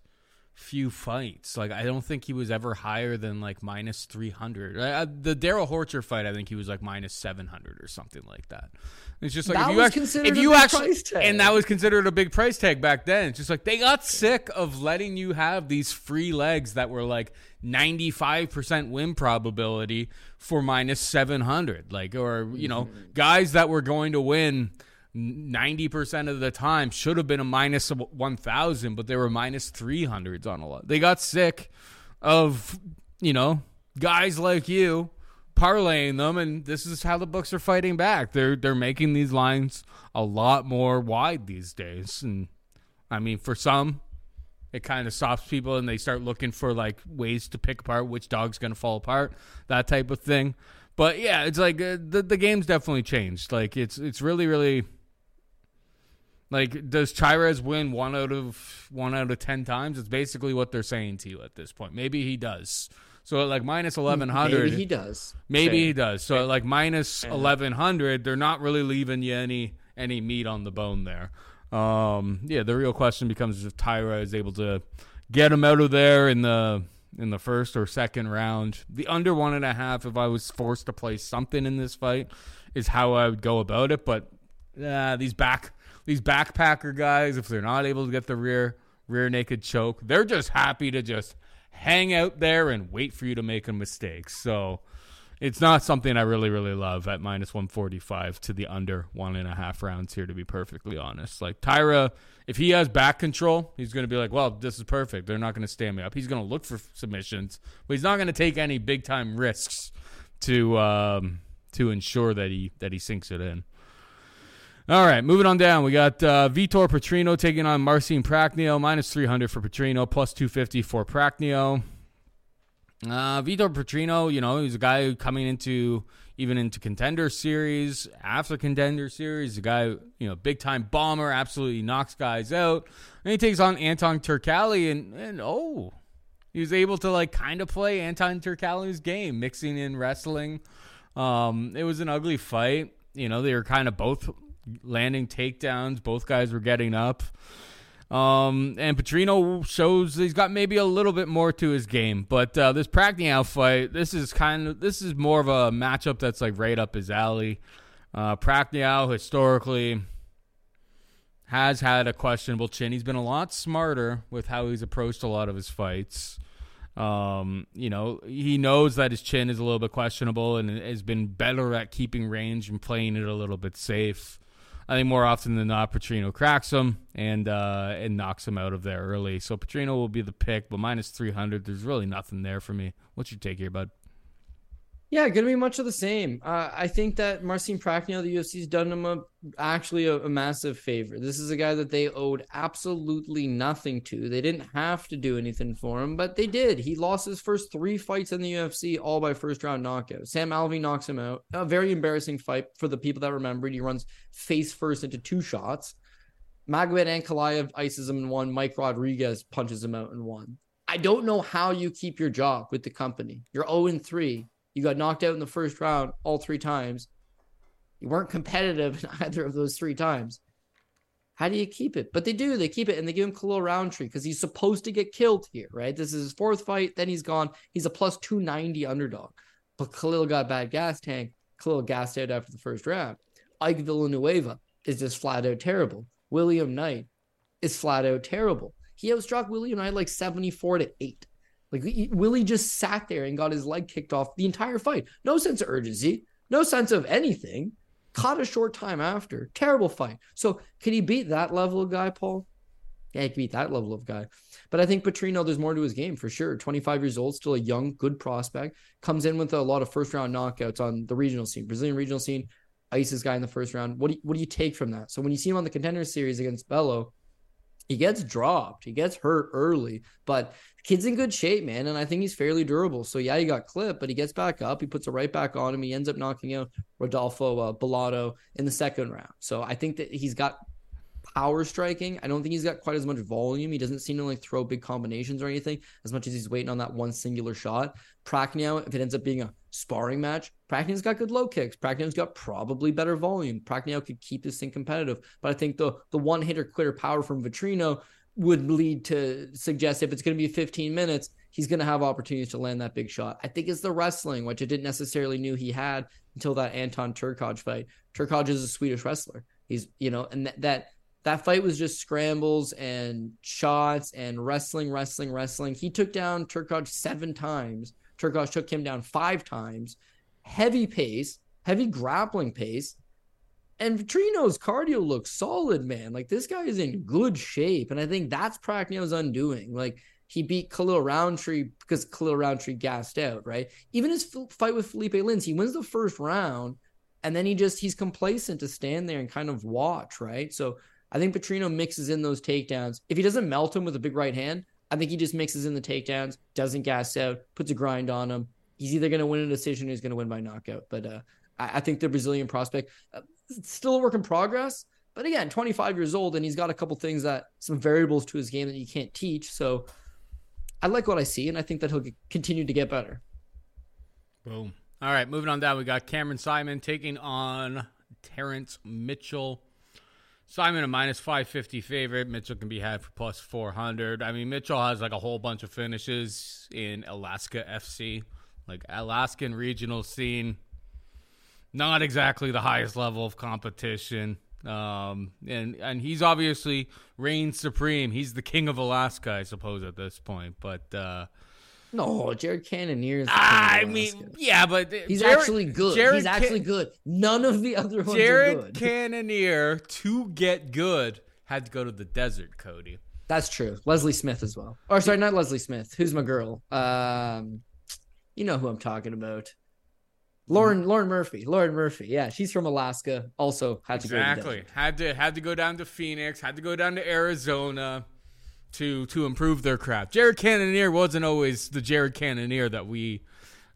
few fights. Like I don't think he was ever higher than like minus three hundred. The Darrell Horcher fight, I think he was like minus seven hundred or something like that. It's just like that if you actually, if you actually, and that was considered a big price tag back then. It's just like they got sick of letting you have these free legs that were like ninety five percent win probability for minus seven hundred, like or you know mm-hmm. guys that were going to win 90% of the time should have been a minus 1000 but they were minus 300s on a lot they got sick of you know guys like you parlaying them and this is how the books are fighting back they're they're making these lines a lot more wide these days and i mean for some it kind of stops people and they start looking for like ways to pick apart which dog's going to fall apart that type of thing but yeah it's like uh, the the game's definitely changed like it's it's really really like, does Chairez win one out of one out of ten times? It's basically what they're saying to you at this point. Maybe he does. So like minus eleven hundred, maybe he does. Maybe Same. he does. So like minus eleven hundred, they're not really leaving you any any meat on the bone there. Um, yeah, the real question becomes if Taira is able to get him out of there in the in the first or second round. The under one and a half, if I was forced to play something in this fight, is how I would go about it. But uh, these back these backpacker guys, if they're not able to get the rear rear naked choke, they're just happy to just hang out there and wait for you to make a mistake. So, it's not something I really, really love at minus 145 to the under one and a half rounds here, to be perfectly honest. Like Taira, if he has back control, he's going to be like, well, this is perfect. They're not going to stand me up. He's going to look for submissions, but he's not going to take any big time risks to um, to ensure that he that he sinks it in. All right, moving on down. We got uh, Vitor Petrino taking on Marcin Prachnio, minus 300 for Petrino, plus 250 for Prachnio. Uh, Vitor Petrino, you know, he's a guy coming into even into contender series, after contender series, a guy, you know, big time bomber, absolutely knocks guys out. And he takes on Anton Turkalj, and, and oh, he was able to like kind of play Anton Turkalj's game, mixing in wrestling. Um, it was an ugly fight. You know, they were kind of both landing takedowns. Both guys were getting up. Um, and Petrino shows he's got maybe a little bit more to his game, but uh, this Prachnio fight, this is kind of this is more of a matchup that's like right up his alley. Uh, historically has had a questionable chin. He's been a lot smarter with how he's approached a lot of his fights. Um, you know, he knows that his chin is a little bit questionable and has been better at keeping range and playing it a little bit safe. I think more often than not, Petrino cracks him and uh, and knocks him out of there early. So Petrino will be the pick, but minus three hundred. There's really nothing there for me. What's your take here, bud? Yeah, going to be much of the same. Uh, I think that Marcin Prachnio, the UFC's done him a, actually a, a, massive favor. This is a guy that they owed absolutely nothing to. They didn't have to do anything for him, but they did. He lost his first three fights in the UFC, all by first round knockout. Sam Alvey knocks him out. A very embarrassing fight for the people that remember. He runs face first into two shots. Magomed Ankalaev ices him in one. Mike Rodriguez punches him out in one. I don't know how you keep your job with the company. You're 0 3 you got knocked out in the first round all three times. You weren't competitive in either of those three times. How do you keep it? But they do. They keep it and they give him Khalil Rountree because he's supposed to get killed here, right? This is his fourth fight. Then he's gone. He's a plus 290 underdog. But Khalil got a bad gas tank. Khalil gassed out after the first round. Ike Villanueva is just flat out terrible. William Knight is flat out terrible. He outstruck William Knight like 74 to 8. Like Willie just sat there and got his leg kicked off the entire fight. No sense of urgency, no sense of anything. Caught a short time after. Terrible fight. So can he beat that level of guy, Paul? Yeah, he can beat that level of guy. But I think Petrino, there's more to his game for sure. 25 years old, still a young, good prospect. Comes in with a lot of first round knockouts on the regional scene, Brazilian regional scene. Ices guy in the first round. What do you, what do you take from that? So when you see him on the contender series against Bello, he gets dropped. He gets hurt early, but kid's in good shape, man. And I think he's fairly durable. So yeah, he got clipped, but he gets back up. He puts it right back on him. He ends up knocking out Rodolfo uh, Bellato in the second round. So I think that he's got power striking. I don't think he's got quite as much volume. He doesn't seem to like throw big combinations or anything as much as he's waiting on that one singular shot. Prachnio, if it ends up being a sparring match, Prachnio's got good low kicks. Prachnio's got probably better volume. Prachnio could keep this thing competitive, but I think the the one hitter quitter power from Vitrino would lead to suggest if it's going to be 15 minutes, he's going to have opportunities to land that big shot. I think it's the wrestling, which I didn't necessarily knew he had until that Anton Turkalj fight. Turkalj is a Swedish wrestler. He's, you know, and that, that that fight was just scrambles and shots and wrestling, wrestling, wrestling. He took down Turkalj seven times. Turkalj took him down five times. Heavy pace, heavy grappling pace. And Vitrino's cardio looks solid, man. Like this guy is in good shape. And I think that's Prachnio's undoing. Like he beat Khalil Rountree because Khalil Rountree gassed out, right? Even his fight with Felipe Lins, he wins the first round and then he just he's complacent to stand there and kind of watch, right? So I think Petrino mixes in those takedowns. If he doesn't melt him with a big right hand, I think he just mixes in the takedowns, doesn't gas out, puts a grind on him. He's either going to win a decision or he's going to win by knockout. But uh, I, I, think the Brazilian prospect, uh, still a work in progress. But again, 25 years old, and he's got a couple things that some variables to his game that you can't teach. So I like what I see, and I think that he'll continue to get better. Boom. All right, moving on down, we got Cameron Saaiman taking on Terrence Mitchell. Saaiman a minus 550 favorite. Mitchell can be had for plus 400. I mean, Mitchell has like a whole bunch of finishes in Alaska FC, like Alaskan regional scene. Not exactly the highest level of competition. Um, and and he's obviously reigns supreme. He's the king of Alaska, I suppose, at this point. But uh, No, Jared Cannonier is. of I mean, yeah, but he's Jared- actually good. Jared he's actually Can- good. None of the other ones are Jared good. Cannonier to get good had to go to the desert, Cody. That's true. Leslie Smith as well. Or sorry, not Leslie Smith. Who's my girl? Um, you know who I'm talking about. Lauren Lauren Murphy. Lauren Murphy. Yeah, she's from Alaska. Also had to go Exactly. Had to had to go down to Phoenix, had to go down to Arizona to to improve their craft. Jared Cannonier wasn't always the Jared Cannonier that we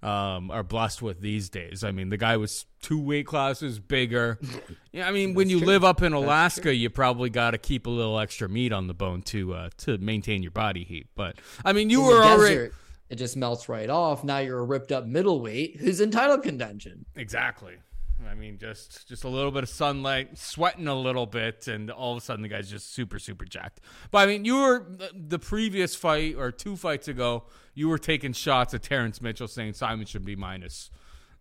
um, are blessed with these days. I mean, the guy was two weight classes bigger. yeah, I mean, when you true. live up in Alaska, you probably got to keep a little extra meat on the bone to uh, to maintain your body heat. But I mean, you In were already desert, it just melts right off. Now you're a ripped up middleweight who's in title contention. Exactly. I mean, just just a little bit of sunlight, sweating a little bit, and all of a sudden the guy's just super super jacked. But I mean, you were the previous fight or two fights ago, you were taking shots at Terrence Mitchell, saying Saaiman should be minus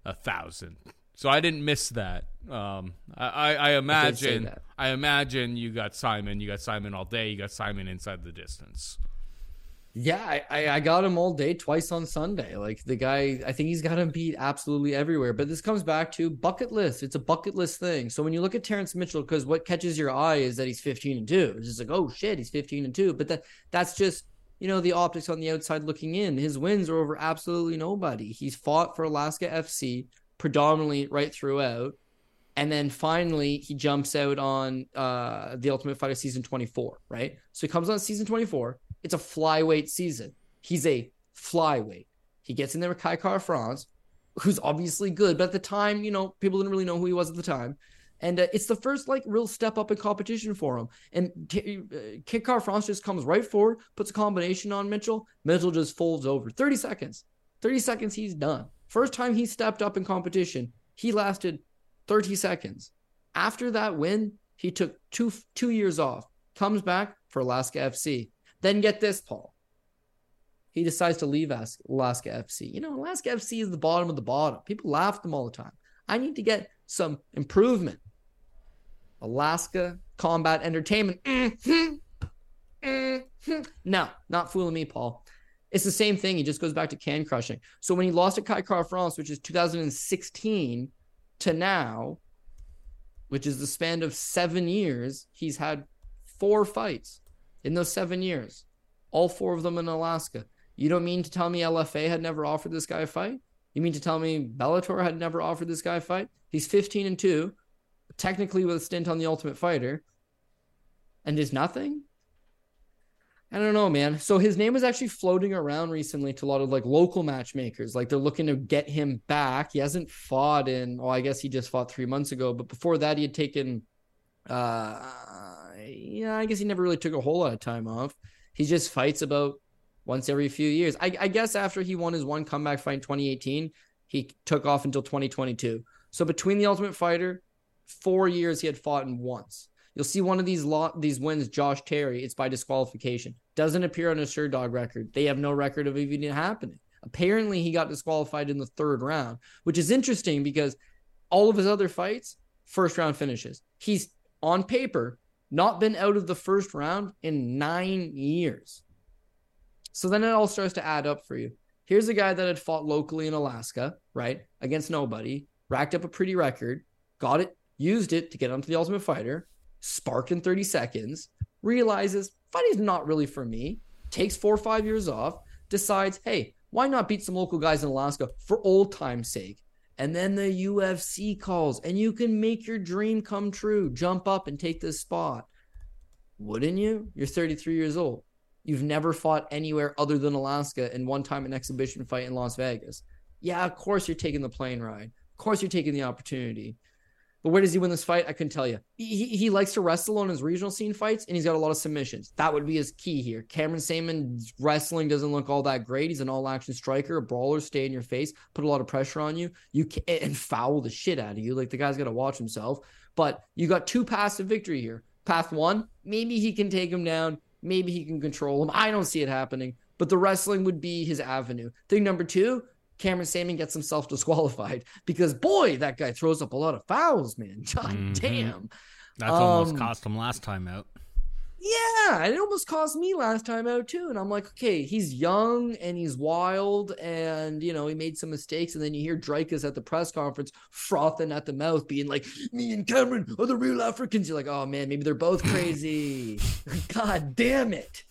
a thousand. So I didn't miss that. Um, I, I, I imagine that. I imagine you got Saaiman. You got Saaiman all day. You got Saaiman inside the distance. Yeah, I, I, got him all day, twice on Sunday. Like the guy, I think he's got him beat absolutely everywhere. But this comes back to bucket list. It's a bucket list thing. So when you look at Terrence Mitchell, because what catches your eye is that he's 15 and 2. It's just like, oh shit, he's 15 and 2. But that that's just, you know, the optics on the outside looking in. His wins are over absolutely nobody. He's fought for Alaska FC predominantly right throughout. And then finally he jumps out on uh the Ultimate Fighter season 24, right? So he comes on season 24. It's a flyweight season. He's a flyweight. He gets in there with Kai Kara-France, who's obviously good, but at the time, you know, people didn't really know who he was at the time. And uh, it's the first like real step up in competition for him. And T- uh, Kid Kara-France just comes right forward, puts a combination on Mitchell. Mitchell just folds over. 30 seconds. 30 seconds, he's done. First time he stepped up in competition, he lasted 30 seconds. After that win, he took two two years off, comes back for Alaska FC. Then get this, Paul. He decides to leave Alaska FC. You know, Alaska FC is the bottom of the bottom. People laugh at them all the time. I need to get some improvement. Alaska Combat Entertainment. Mhm. Mhm. No, not fooling me, Paul. It's the same thing. He just goes back to can crushing. So when he lost at Kai Kara-France, which is 2016 to now, which is the span of seven years, he's had four fights in those seven years, all four of them in Alaska. You don't mean to tell me LFA had never offered this guy a fight? You mean to tell me Bellator had never offered this guy a fight? He's 15 and 2, technically with a stint on the Ultimate Fighter, and is nothing? I don't know, man. So his name was actually floating around recently to a lot of like local matchmakers. Like they're looking to get him back. He hasn't fought in, oh, I guess he just fought three months ago. But before that, he had taken, uh, yeah, I guess he never really took a whole lot of time off. He just fights about once every few years. I, I guess after he won his one comeback fight in 2018, he took off until 2022. So between the Ultimate Fighter, four years he had fought in once. You'll see one of these lot these wins, Josh Terry. It's by disqualification. Doesn't appear on a Sherdog record. They have no record of even happening. Apparently, he got disqualified in the third round, which is interesting because all of his other fights, first round finishes. He's on paper not been out of the first round in nine years. So then it all starts to add up for you. Here's a guy that had fought locally in Alaska, right, against nobody, racked up a pretty record, got it, used it to get onto the Ultimate Fighter, sparked in 30 seconds, realizes fighting's not really for me, takes four or five years off, decides, hey, why not beat some local guys in Alaska for old time's sake? And then the UFC calls, and you can make your dream come true. Jump up and take this spot. Wouldn't you? You're 33 years old. You've never fought anywhere other than Alaska and one time an exhibition fight in Las Vegas. Yeah, of course you're taking the plane ride. Of course you're taking the opportunity. But where does he win this fight? I couldn't tell you. He, he, likes to wrestle on his regional scene fights, and he's got a lot of submissions. That would be his key here. Cameron Saaiman's wrestling doesn't look all that great. He's an all-action striker, a brawler, stay in your face, put a lot of pressure on you, you can, and foul the shit out of you. Like the guy's got to watch himself. But you got two paths of victory here. Path one, maybe he can take him down. Maybe he can control him. I don't see it happening, but the wrestling would be his avenue. Thing number two, Cameron Saaiman gets himself disqualified because boy, that guy throws up a lot of fouls, man. God Mhm. damn. That's almost Um, cost him last time out. Yeah, and it almost cost me last time out too. And I'm like, okay, he's young and he's wild, and you know he made some mistakes. And then you hear Dricus at the press conference frothing at the mouth, being like, "Me and Cameron are the real Africans." You're like, oh man, maybe they're both crazy. God damn it.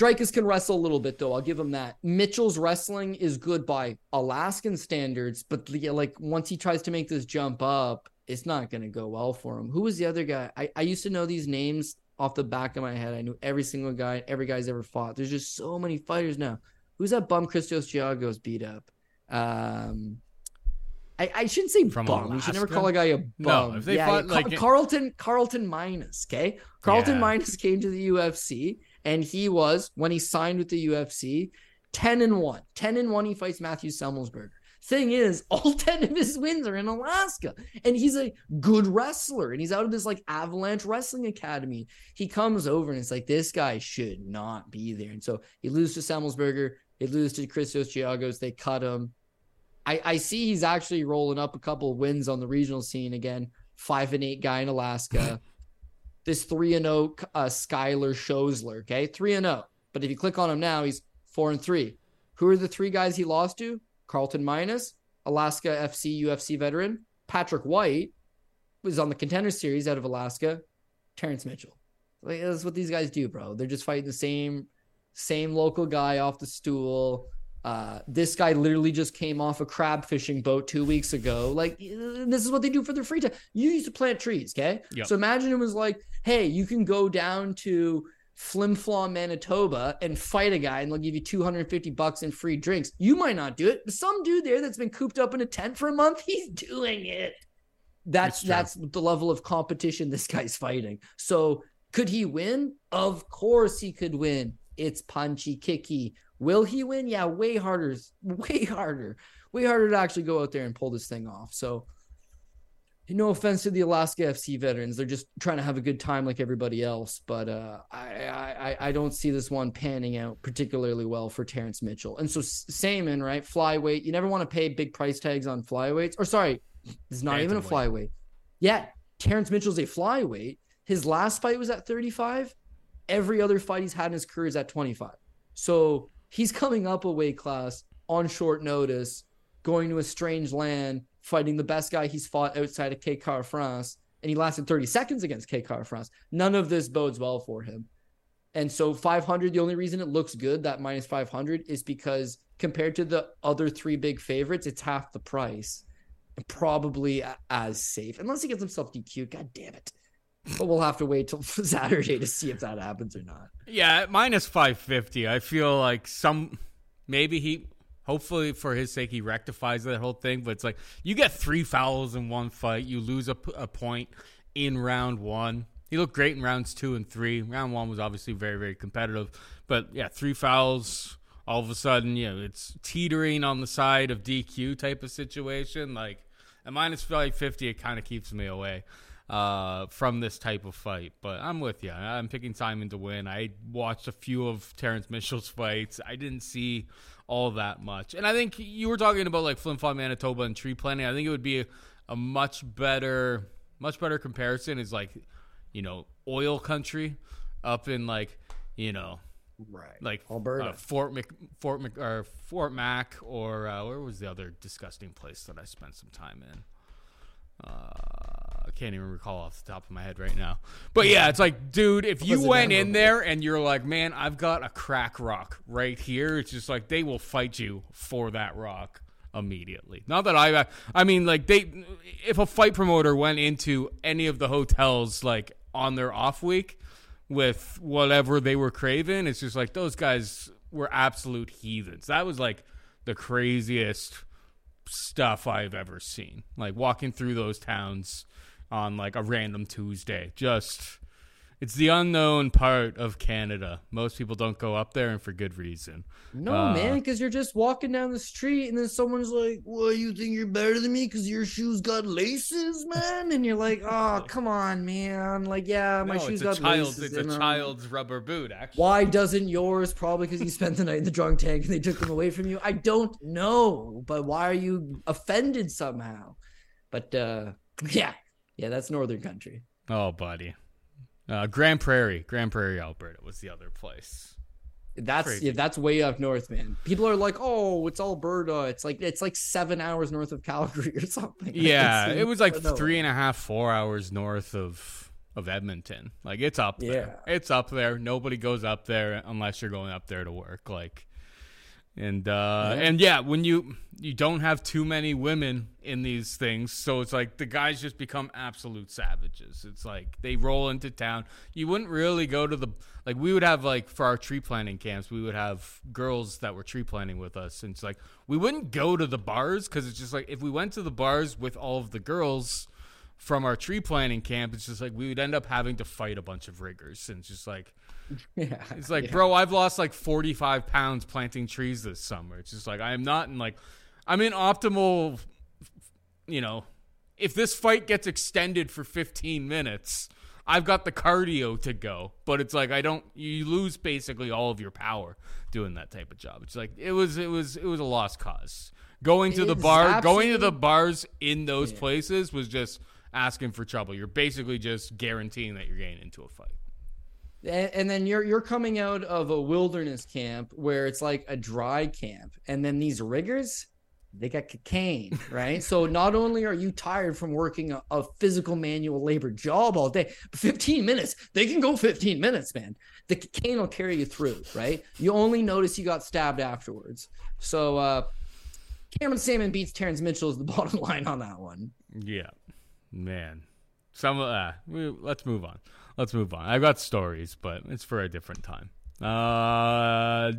Dricus can wrestle a little bit though. I'll give him that. Mitchell's wrestling is good by Alaskan standards, but like once he tries to make this jump up, it's not going to go well for him. Who was the other guy? I, I used to know these names off the back of my head. I knew every single guy, every guy's ever fought. There's just so many fighters now. Who's that bum Christos Giagos beat up? Um, I, I shouldn't say From bum. You should never call a guy a bum. No, if they yeah, fought, yeah, like, Carlton Carlton Minus, okay? Carlton Yeah. Minus came to the UFC and he was when he signed with the UFC 10 and 1. 10 and 1 he fights Matthew Semmelsberger. Thing is, all 10 of his wins are in Alaska. And he's a good wrestler. And he's out of this like Avalanche Wrestling Academy. He comes over and it's like, this guy should not be there. And so he loses to Semmelsberger. They lose to Christos Giagos. They cut him. I, I see he's actually rolling up a couple of wins on the regional scene again. Five and eight guy in Alaska. this three and zero uh, Skylar Shosler. Okay, three and zero. But if you click on him now, he's four and three. Who are the three guys he lost to? Carlton Minus, Alaska FC UFC veteran, Patrick White was on the contender series out of Alaska, Terrence Mitchell. Like that's what these guys do, bro. They're just fighting the same same local guy off the stool. Uh, this guy literally just came off a crab fishing boat two weeks ago. Like, this is what they do for their free time. You used to plant trees, okay? Yep. So imagine it was like, hey, you can go down to Flin Flon, Manitoba and fight a guy and they'll give you 250 bucks in free drinks. You might not do it, but some dude there that's been cooped up in a tent for a month, he's doing it. That's that's the level of competition this guy's fighting. So could he win? Of course he could win. It's punchy, kicky. Will he win? Yeah, way harder, way harder, way harder to actually go out there and pull this thing off. So, no offense to the Alaska FC veterans, they're just trying to have a good time like everybody else. But uh, I, I, I don't see this one panning out particularly well for Terrence Mitchell. And so Saaiman, right, flyweight. You never want to pay big price tags on flyweights. Or sorry, it's not even a flyweight. Yeah, Terrence Mitchell's a flyweight. His last fight was at 35. Every other fight he's had in his career is at 25. So he's coming up a weight class on short notice, going to a strange land, fighting the best guy he's fought outside of K Kara-France, and he lasted 30 seconds against K Kara-France. None of this bodes well for him. And so 500, the only reason it looks good, that minus 500, is because compared to the other three big favorites, it's half the price. And probably as safe, unless he gets himself DQ. God damn it. But we'll have to wait till Saturday to see if that happens or not. Yeah, minus 550. I feel like some maybe he hopefully for his sake he rectifies that whole thing, but it's like you get 3 fouls in one fight, you lose a point in round 1. He looked great in rounds 2 and 3. Round 1 was obviously very very competitive, but yeah, 3 fouls all of a sudden, you know, it's teetering on the side of DQ type of situation like at minus 550 it kind of keeps me away uh, from this type of fight. But I'm with you. I'm picking Saaiman to win. I watched a few of Terrence Mitchell's fights. I didn't see all that much. And I think you were talking about like Flin Flon, Manitoba, and tree planting. I think it would be a, a much better, much better comparison is like, you know, oil country up in like, you know, Right. like Alberta. uh, Fort Mc, Fort Mc, or Fort Mac, or uh, where was the other disgusting place that I spent some time in? Uh, I can't even recall off the top of my head right now. But yeah, it's like, dude, if you went in there and you're like, man, I've got a crack rock right here, it's just like they will fight you for that rock immediately. Not that I, I mean, like they, if a fight promoter went into any of the hotels like on their off week with whatever they were craving, it's just like those guys were absolute heathens. That was like the craziest stuff I've ever seen. Like walking through those towns on like a random Tuesday. Just it's the unknown part of Canada. Most people don't go up there and for good reason. No, Uh, man, because you're just walking down the street and then someone's like, Well, you think you're better than me because your shoes got laces, man? And you're like, Oh, come on, man. Like, yeah, my no, shoes got child's laces. it's a in 'em." child's rubber boot, actually. Why doesn't yours? Probably because you spent the night in the drunk tank and they took them away from you. I don't know, but why are you offended somehow? But uh yeah, yeah, that's Northern Country. Oh, buddy. Uh, Grande Prairie, Grande Prairie, Alberta was the other place. That's yeah, that's way up north, man. People are like, "Oh, it's Alberta." It's like it's like seven hours north of Calgary or something. Yeah, it was like three and a half, four hours north of of Edmonton. Like it's up there. Yeah. It's up there. Nobody goes up there unless you're going up there to work. Like and uh yeah. and yeah when you you don't have too many women in these things so it's like the guys just become absolute savages. It's like they roll into town. You wouldn't really go to the like we would have like for our tree planting camps we would have girls that were tree planting with us. And it's like we wouldn't go to the bars because it's just like if we went to the bars with all of the girls from our tree planting camp it's just like we would end up having to fight a bunch of riggers. And it's just like Yeah. It's like, yeah. bro, I've lost like 45 pounds planting trees this summer. It's just like, I am not in like, I'm in optimal, you know, if this fight gets extended for 15 minutes, I've got the cardio to go. But it's like, I don't, you lose basically all of your power doing that type of job. It's like, it was, it was, it was a lost cause. Going to the bar, going to the bars in those yeah. places was just asking for trouble. You're basically just guaranteeing that you're getting into a fight and then you're you're coming out of a wilderness camp where it's like a dry camp. And then these riggers they got cocaine right? So not only are you tired from working a, a, physical manual labor job all day 15 minutes they can go 15 minutes man. The cocaine will carry you through right? You only notice you got stabbed afterwards. So uh cameron saaiman beats terrence mitchell is the bottom line on that one. Yeah. Man. Some uh we, let's move on let's move on. I've got stories, but it's for a different time. Uh,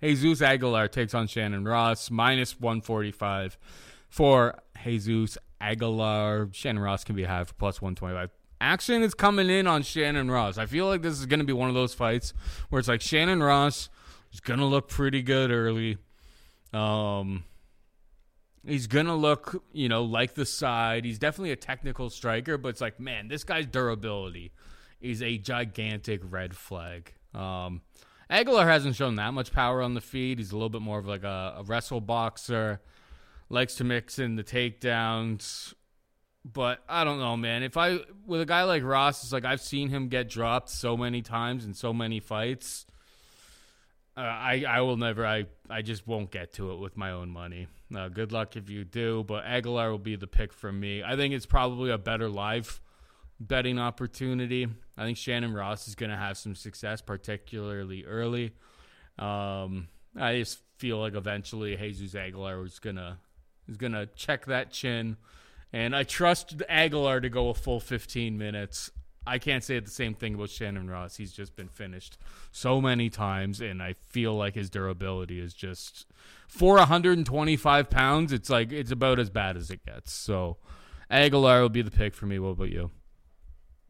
Jesus Aguilar takes on Shannon Ross, minus 145 for Jesus Aguilar. Shannon Ross can be had for plus 125. Action is coming in on Shannon Ross. I feel like this is going to be one of those fights where it's like Shannon Ross is going to look pretty good early. Um, He's gonna look, you know, like the side. He's definitely a technical striker, but it's like, man, this guy's durability is a gigantic red flag. Um, Aguilar hasn't shown that much power on the feet. He's a little bit more of like a, a wrestle boxer. Likes to mix in the takedowns. But I don't know, man. If I with a guy like Ross, it's like I've seen him get dropped so many times in so many fights. Uh, I I will never. I I just won't get to it with my own money. Uh, good luck if you do. But Aguilar will be the pick for me. I think it's probably a better live betting opportunity. I think Shannon Ross is going to have some success, particularly early. Um, I just feel like eventually Jesus Aguilar is gonna is gonna check that chin, and I trust Aguilar to go a full 15 minutes. I can't say the same thing about Shannon Ross. He's just been finished so many times, and I feel like his durability is just for 125 pounds. It's like it's about as bad as it gets. So Aguilar will be the pick for me. What about you?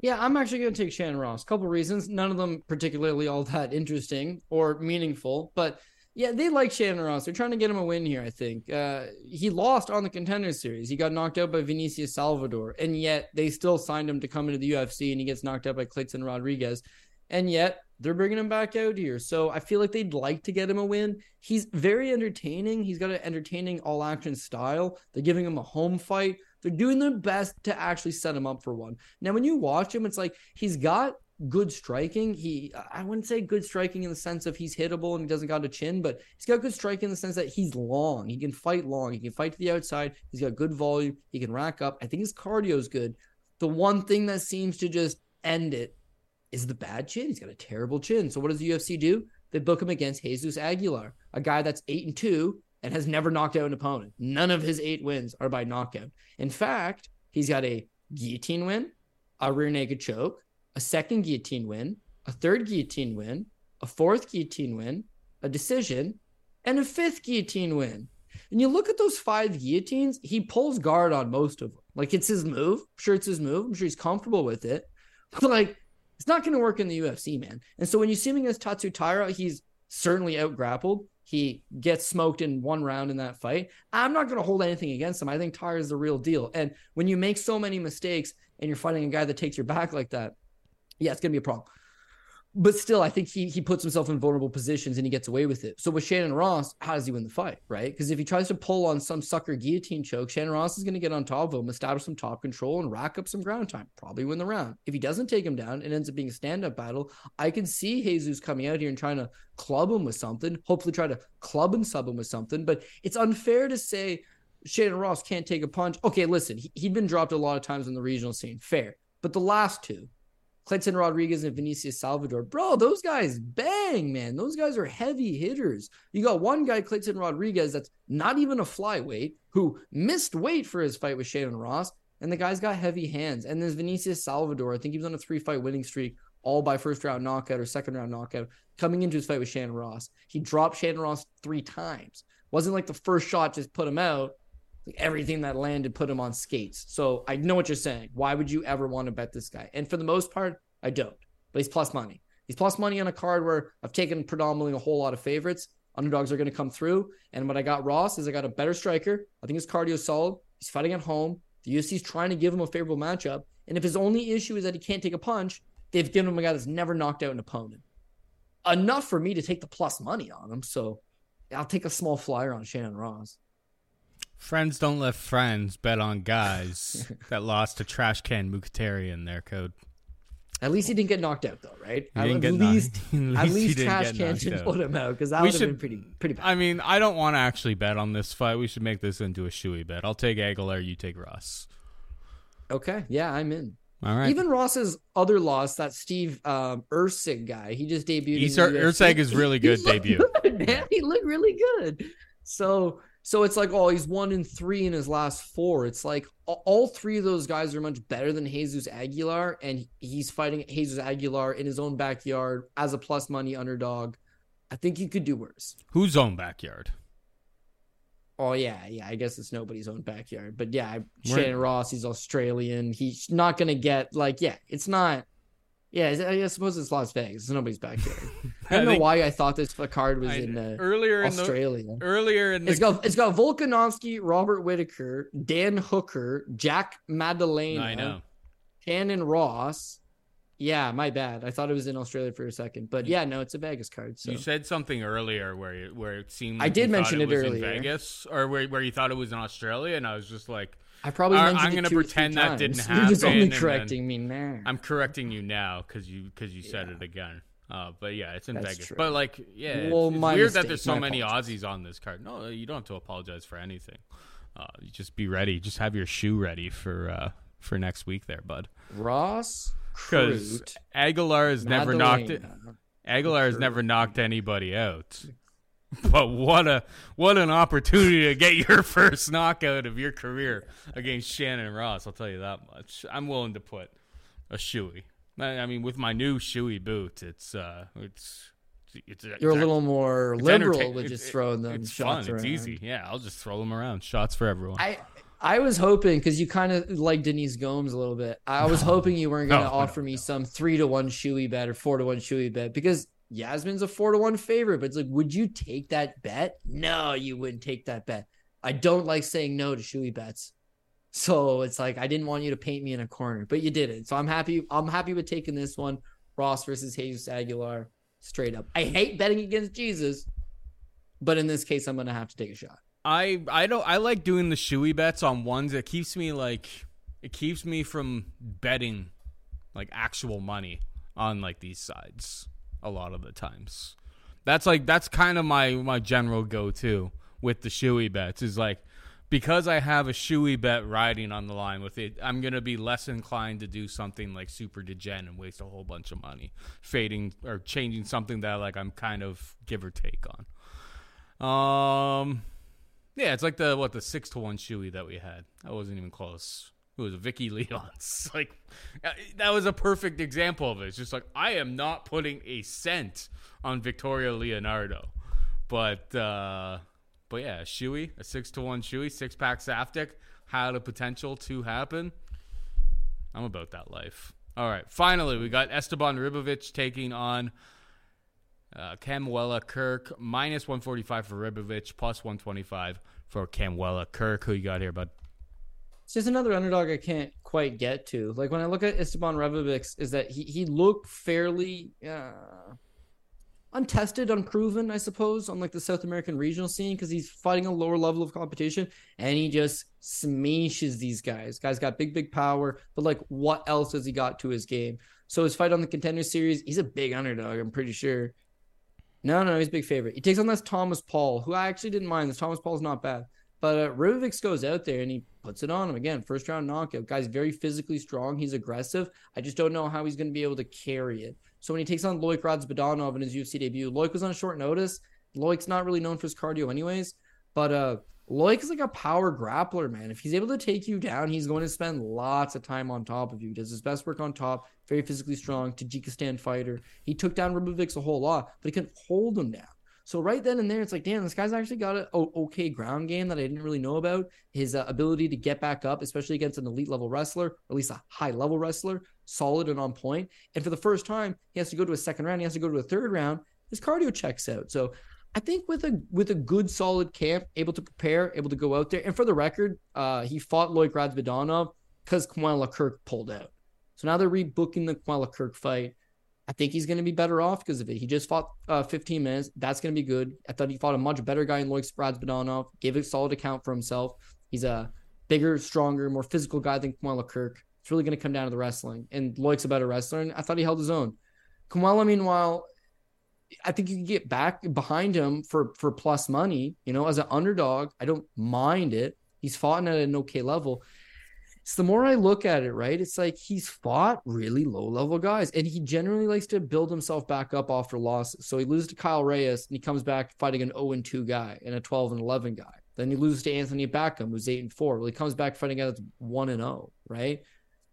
Yeah, I'm actually going to take Shannon Ross. Couple reasons, none of them particularly all that interesting or meaningful, but yeah, they like Shannon Ross. They're trying to get him a win here. I think uh, he lost on the contender series. He got knocked out by Vinicius Salvador, and yet they still signed him to come into the UFC, and he gets knocked out by Kleydson Rodriguez, and yet they're bringing him back out here. So I feel like they'd like to get him a win. He's very entertaining. He's got an entertaining all action style. They're giving him a home fight. They're doing their best to actually set him up for one. Now, when you watch him, it's like he's got good striking. He, I wouldn't say good striking in the sense of he's hittable and he doesn't got a chin, but he's got good striking in the sense that he's long. He can fight long. He can fight to the outside. He's got good volume. He can rack up. I think his cardio is good. The one thing that seems to just end it is the bad chin. He's got a terrible chin. So what does the UFC do? They book him against Jesus Aguilar, a guy that's eight and two and has never knocked out an opponent. None of his eight wins are by knockout. In fact, he's got a guillotine win, a rear naked choke, a second guillotine win, a third guillotine win, a fourth guillotine win, a decision, and a fifth guillotine win. And you look at those five guillotines, he pulls guard on most of them. Like it's his move. I'm sure it's his move. I'm sure he's comfortable with it. But like, it's not going to work in the UFC, man. And so when you see him against Tatsu Taira, he's certainly out grappled. He gets smoked in one round in that fight. I'm not going to hold anything against him. I think Taira is the real deal. And when you make so many mistakes and you're fighting a guy that takes your back like that, yeah, it's going to be a problem. But still, I think he he puts himself in vulnerable positions and he gets away with it. So with Shannon Ross, how does he win the fight, right? Because if he tries to pull on some sucker guillotine choke, Shannon Ross is going to get on top of him, establish some top control, and rack up some ground time. Probably win the round. If he doesn't take him down, it ends up being a stand up battle. I can see Jesus coming out here and trying to club him with something. Hopefully, try to club and sub him with something. But it's unfair to say Shannon Ross can't take a punch. Okay, listen, he, he'd been dropped a lot of times in the regional scene. Fair. But the last two, Kleydson Rodriguez and Vinicius Salvador. Bro, those guys bang, man. Those guys are heavy hitters. You got one guy, Kleydson Rodriguez, that's not even a flyweight, who missed weight for his fight with Shannon Ross, and the guy's got heavy hands. And there's Vinicius Salvador. I think he was on a three fight winning streak, all by first round knockout or second round knockout, coming into his fight with Shannon Ross. He dropped Shannon Ross three times. Wasn't like the first shot just put him out. Everything that landed put him on skates. So I know what you're saying. Why would you ever want to bet this guy? And for the most part, I don't. But he's plus money. He's plus money on a card where I've taken predominantly a whole lot of favorites. Underdogs are going to come through. And what I got Ross is I got a better striker. I think his cardio solid. He's fighting at home. The UFC's trying to give him a favorable matchup. And if his only issue is that he can't take a punch, they've given him a guy that's never knocked out an opponent. Enough for me to take the plus money on him. So I'll take a small flyer on Shannon Ross. Friends don't let friends bet on guys that lost to Trash Can Mkhitaryan their code. At least he didn't get knocked out, though, right? At least, at least, at least Trash Can didn't put him out because that would have been pretty, pretty bad. I mean, I don't want to actually bet on this fight. We should make this into a shoey bet. I'll take Aguilar. You take Ross. Okay, yeah, I'm in. All right. Even Ross's other loss, that Steve um, guy, he just debuted. Erceg is really good debut. Good, man. He looked really good. So so it's like, oh, he's one in three in his last four. It's like all three of those guys are much better than Jesus Aguilar, and he's fighting Jesus Aguilar in his own backyard as a plus money underdog. I think he could do worse. Whose own backyard? Oh yeah, yeah. I guess it's nobody's own backyard, but yeah, Shannon Ross. He's Australian. He's not gonna get like, yeah, it's not. Yeah, I suppose it's Las Vegas. Nobody's backyard. I don't I know why I thought this card was I, in uh, earlier Australia. In the, earlier in the... it's got it's got Volkanovski, Robert Whittaker, Dan Hooker, Jack Maddalena, I know, Shannon Ross. Yeah, my bad. I thought it was in Australia for a second, but yeah, no, it's a Vegas card. So. You said something earlier where you, where it seemed like I did mention it, it earlier. in Vegas, or where where you thought it was in Australia, and I was just like. I probably I, am going to pretend that didn't happen. You're just only correcting me now. I'm correcting you now because you because you said yeah. it again. Uh, but yeah, it's in That's Vegas. True. But like, yeah, well, it's, it's weird mistake, that there's so many apologies. Aussies on this card. No, you don't have to apologize for anything. Uh, you just be ready. Just have your shoe ready for uh, for next week, there, bud. Ross, because Aguilar has never knocked it. Aguilar has never knocked anybody out. But what a what an opportunity to get your first knockout of your career against Shannon Ross. I'll tell you that much. I'm willing to put a shoey. I mean, with my new shoey boot, it's uh, it's it's, you're a little more liberal with just throwing them it's shots fun. around. It's easy. Yeah, I'll just throw them around. Shots for everyone. I I was hoping because you kind of like Denise Gomes a little bit. I was no. hoping you weren't going to no, offer no, me some three to one shoey bet or four to one shoey bet because Yazmin's a four to one favorite, but it's like, would you take that bet? No, you wouldn't take that bet. I don't like saying no to shoey bets. So it's like I didn't want you to paint me in a corner, but you did it. So I'm happy. I'm happy with taking this one. Ross versus Jesus Aguilar, straight up. I hate betting against Jesus, but in this case, I'm gonna have to take a shot. I I don't I like doing the shoey bets on ones that keeps me like it keeps me from betting like actual money on like these sides a lot of the times. That's like that's kind of my my general go to with the shoey bets is like because I have a shoey bet riding on the line with it, I'm gonna be less inclined to do something like super degen and waste a whole bunch of money, fading or changing something that like I'm kind of give or take on. Um, yeah, it's like the what the six to one shoey that we had. That wasn't even close. It was Vicky Leon's. Like uh, that was a perfect example of it. It's just like I am not putting a cent on Victoria Leonardo, but uh, but yeah, Shoey, a six to one Shoey, six pack Saftic had a potential to happen. I'm about that life. All right, finally we got Esteban Ribovics taking on uh, Kamuela Kirk minus 145 for Ribovics, plus 125 for Kamuela Kirk. Who you got here, bud? It's just another underdog I can't quite get to. Like when I look at Esteban Ribovics, is that he he looked fairly uh, untested, unproven, I suppose, on like the South American regional scene because he's fighting a lower level of competition and he just smashes these guys. Guys got big, big power, but like what else has he got to his game? So his fight on the contender series, he's a big underdog, I'm pretty sure. No, no, he's a big favorite. He takes on this Thomas Paul, who I actually didn't mind. This Thomas Paul's not bad. But uh, Ribovics goes out there and he puts it on him again. First round knockout. Guy's very physically strong. He's aggressive. I just don't know how he's going to be able to carry it. So when he takes on Loik Radzividanov in his UFC debut, Loik was on short notice. Loik's not really known for his cardio, anyways. But uh, Loik is like a power grappler, man. If he's able to take you down, he's going to spend lots of time on top of you. Does his best work on top. Very physically strong, Tajikistan fighter. He took down Ribovics a whole lot, but he couldn't hold him down. So right then and there, it's like, damn, this guy's actually got an okay ground game that I didn't really know about. His uh, ability to get back up, especially against an elite level wrestler, or at least a high level wrestler, solid and on point. And for the first time, he has to go to a second round. He has to go to a third round. His cardio checks out. So I think with a with a good solid camp, able to prepare, able to go out there. And for the record, uh, he fought Lloyd Radzividanov because Kamuela Kirk pulled out. So now they're rebooking the Kamuela Kirk fight. I think he's going to be better off because of it. He just fought uh, 15 minutes. That's going to be good. I thought he fought a much better guy in Loik Radzividanov. Gave a solid account for himself. He's a bigger, stronger, more physical guy than Kamuela Kirk. It's really going to come down to the wrestling. And Loik's a better wrestler, and I thought he held his own. Kamuela, meanwhile, I think you can get back behind him for for plus money. You know, as an underdog, I don't mind it. He's fought at an okay level. So the more I look at it, right, it's like he's fought really low level guys, and he generally likes to build himself back up after losses. So he loses to Kyle Reyes, and he comes back fighting an 0 and 2 guy and a 12 and 11 guy. Then he loses to Anthony Backham, who's 8 and 4. Well, he comes back fighting out 1 and 0, right?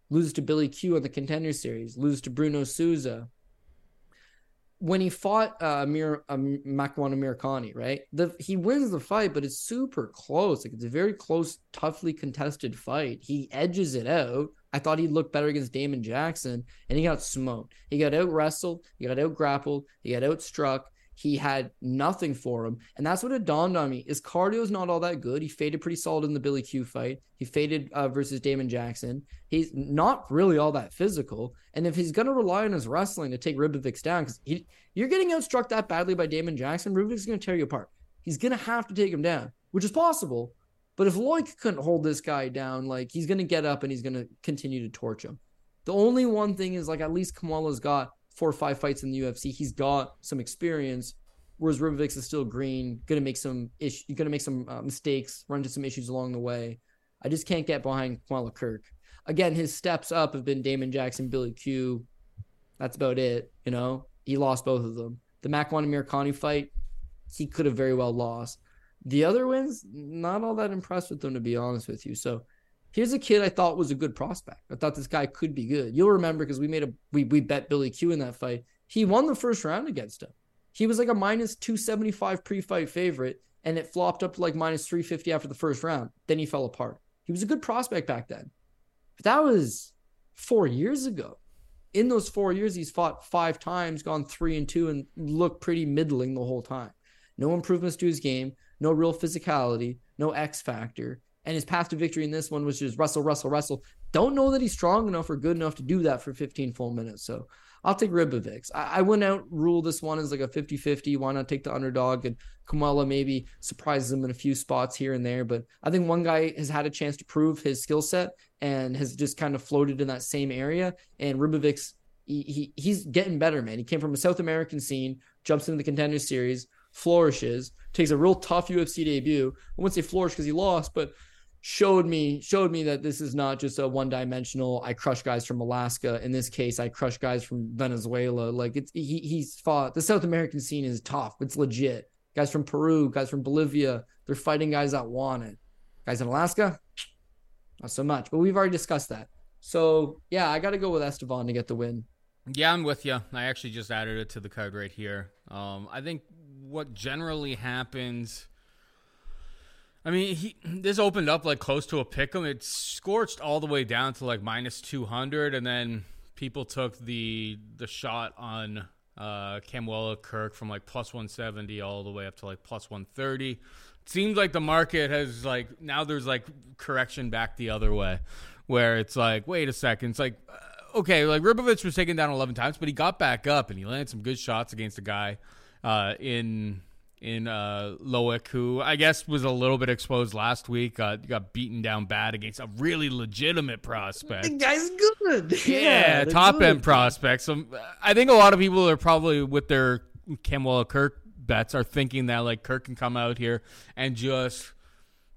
Loses to Billy Q on the contender series, loses to Bruno Souza, when he fought uh, Amir um, Makwan Amirkhani, right? The he wins the fight, but it's super close. Like it's a very close, toughly contested fight. He edges it out. I thought he looked better against Damon Jackson, and he got smoked. He got out wrestled, he got out grappled, he got out struck, he had nothing for him. And that's what it dawned on me. His cardio is not all that good. He faded pretty solid in the Billy Q fight. He faded uh, versus Damon Jackson. He's not really all that physical. And if he's going to rely on his wrestling to take Ribovics down, because you're getting outstruck that badly by Damon Jackson, Ribovics going to tear you apart. He's going to have to take him down, which is possible. But if Loik couldn't hold this guy down, like he's going to get up and he's going to continue to torch him. The only one thing is like at least Kamuela's got four or five fights in the UFC. He's got some experience, whereas Ribovics is still green, gonna make some ish, gonna make some uh, mistakes, run into some issues along the way. I just can't get behind Kamuela Kirk. Again, his steps up have been Damon Jackson, Billy Q. That's about it. You know, he lost both of them. The Makwan Amirkhani fight, he could have very well lost. The other wins, not all that impressed with them, to be honest with you. So Here's a kid I thought was a good prospect. I thought this guy could be good. You'll remember because we made a we we bet Billy Q in that fight. He won the first round against him. He was like a minus 275 pre-fight favorite, and it flopped up to like minus 350 after the first round. Then he fell apart. He was a good prospect back then. But that was four years ago. In those four years, he's fought five times, gone three and two, and looked pretty middling the whole time. No improvements to his game, no real physicality, no X factor and his path to victory in this one was just wrestle, wrestle, wrestle. Don't know that he's strong enough or good enough to do that for 15 full minutes. So I'll take Ribovics. I, I wouldn't this one as like a 50 50. Why not take the underdog? And Kamuela maybe surprises him in a few spots here and there. But I think one guy has had a chance to prove his skill set and has just kind of floated in that same area. And Ribovics, he, he, he's getting better, man. He came from a South American scene, jumps into the contender series, flourishes, takes a real tough UFC debut. I wouldn't say flourish because he lost, but showed me showed me that this is not just a one dimensional I crush guys from Alaska. In this case I crush guys from Venezuela. Like it's he, he's fought the South American scene is tough. It's legit. Guys from Peru guys from Bolivia they're fighting guys that want it. Guys in Alaska? Not so much but we've already discussed that. So yeah I got to go with Esteban to get the win. Yeah I'm with you I actually just added it to the card right here. Um I think what generally happens I mean, he this opened up like close to a pick 'em. It scorched all the way down to like minus two hundred, and then people took the the shot on Uh, Kirk from like plus 170 all the way up to like plus 130. Seems like the market has like now there's like correction back the other way, where it's like wait a second, it's like uh, okay, like Ribovics was taken down 11 times, but he got back up and he landed some good shots against a guy uh, in in uh, Loik, who I guess was a little bit exposed last week. Uh, got beaten down bad against a really legitimate prospect. The guy's good. Yeah, Yeah, top good. end prospects. So, I think a lot of people are probably with their Kamuela Kirk bets are thinking that like Kirk can come out here and just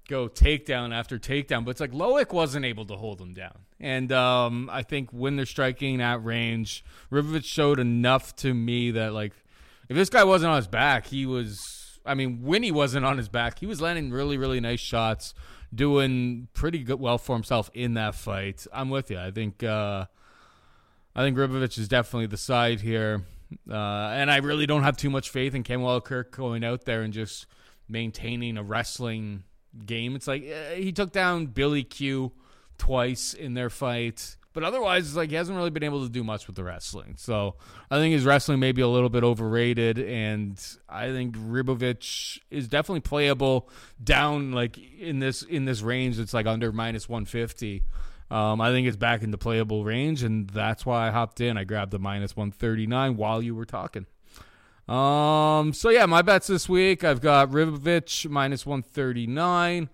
go takedown after takedown. But it's like Loik wasn't able to hold him down. And um, I think when they're striking at range, Ribovics showed enough to me that like if this guy wasn't on his back, he was. I mean, when he wasn't on his back, he was landing really, really nice shots, doing pretty good, well for himself in that fight. I'm with you. I think, uh, I think Ribovics is definitely the side here, uh, and I really don't have too much faith in Kamuela Kirk going out there and just maintaining a wrestling game. It's like eh, he took down Billy Q twice in their fight. But otherwise, it's like he hasn't really been able to do much with the wrestling. So I think his wrestling may be a little bit overrated, and I think Ribovics is definitely playable down like in this in this range. It's like under minus one fifty. Um, I think it's back in the playable range, and that's why I hopped in. I grabbed the minus one thirty nine while you were talking. Um, so yeah, my bets this week. I've got Ribovics minus one thirty nine.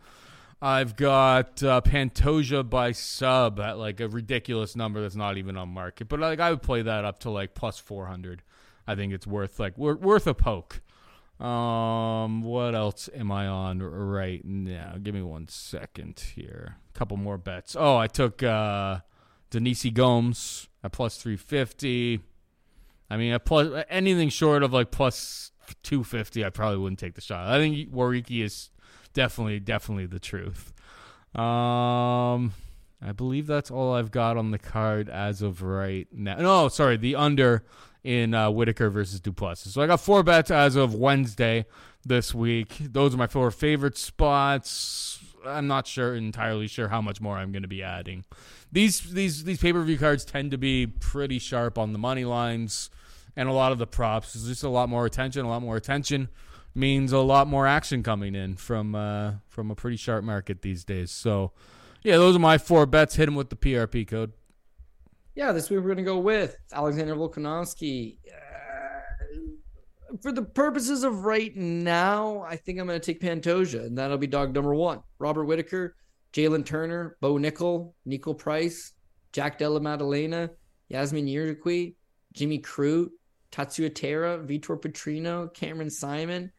I've got uh, Pantoja by sub at like a ridiculous number that's not even on market, but like I would play that up to like plus four hundred. I think it's worth like wor- worth a poke. Um, what else am I on right now? Give me one second here. A couple more bets. Oh, I took uh, Denise Gomes at plus three fifty. I mean, plus anything short of like plus two fifty, I probably wouldn't take the shot. I think Jauregui is definitely, definitely the truth. Um, I believe that's all I've got on the card as of right now. No, sorry, the under in uh, Whittaker versus Du Plessis. So I got four bets as of Wednesday this week. Those are my four favorite spots. I'm not sure entirely sure how much more I'm going to be adding. These these these pay per view cards tend to be pretty sharp on the money lines and a lot of the props. There's just a lot more attention. A lot more attention means a lot more action coming in from uh, from a pretty sharp market these days. So yeah, those are my four bets. Hit them with the PRP code. Yeah, this week we're going to go with Alexander Volkanovski. Uh, for the purposes of right now, I think I'm going to take Pantoja, and that'll be dog number one. Robert Whittaker, Jalin Turner, Bo Nickal, Niko Price, Jack Della Maddalena, Yazmin Jauregui, Jimmy Crute, Tatsuro Taira, Vitor Petrino, Cameron Saaiman,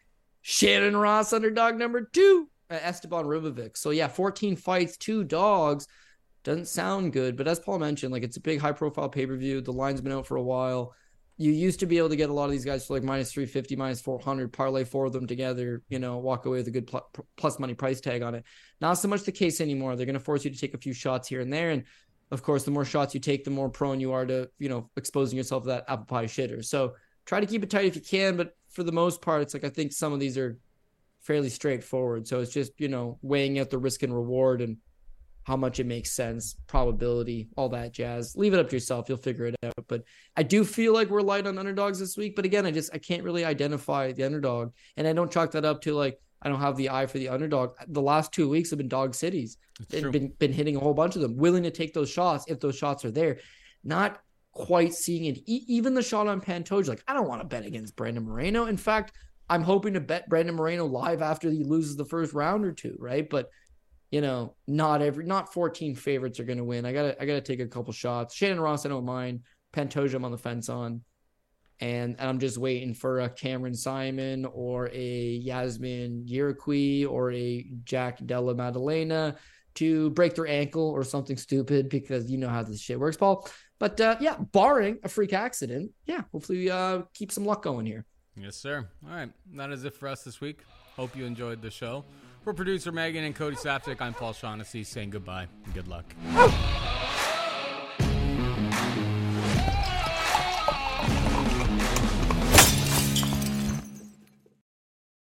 Shannon Ross, underdog number two, uh, Esteban Ribovics. So yeah, 14 fights, two dogs. Doesn't sound good, but as Paul mentioned, like it's a big high profile pay per view. The line's been out for a while. You used to be able to get a lot of these guys for like minus 350, minus 400, parlay four of them together, you know, walk away with a good pl- plus money price tag on it. Not so much the case anymore. They're going to force you to take a few shots here and there. And of course, the more shots you take, the more prone you are to, you know, exposing yourself to that apple pie shitter. So try to keep it tight if you can. But for the most part, it's like I think some of these are fairly straightforward. So it's just, you know, weighing out the risk and reward and how much it makes sense, probability, all that jazz. Leave it up to yourself. You'll figure it out. But I do feel like we're light on underdogs this week. But again, I just I can't really identify the underdog. And I don't chalk that up to like I don't have the eye for the underdog. The last two weeks have been dog cities. It's been been hitting a whole bunch of them, willing to take those shots if those shots are there. Not quite seeing it. E- even the shot on Pantoja, like I don't want to bet against Brandon Moreno. In fact, I'm hoping to bet Brandon Moreno live after he loses the first round or two, right? But you know, not every not 14 favorites are going to win. I gotta I gotta take a couple shots. Shannon Ross, I don't mind. Pantoja, I'm on the fence on, and, and I'm just waiting for a Cameron Saaiman or a Yazmin Jauregui or a Jack Della Maddalena to break their ankle or something stupid because you know how this shit works, Paul. But uh, yeah, barring a freak accident, yeah, hopefully we uh, keep some luck going here. Yes, sir. All right, that is it for us this week. Hope you enjoyed the show. For producer Megan and Cody Saftic, I'm Paul Shaughnessy saying goodbye and good luck.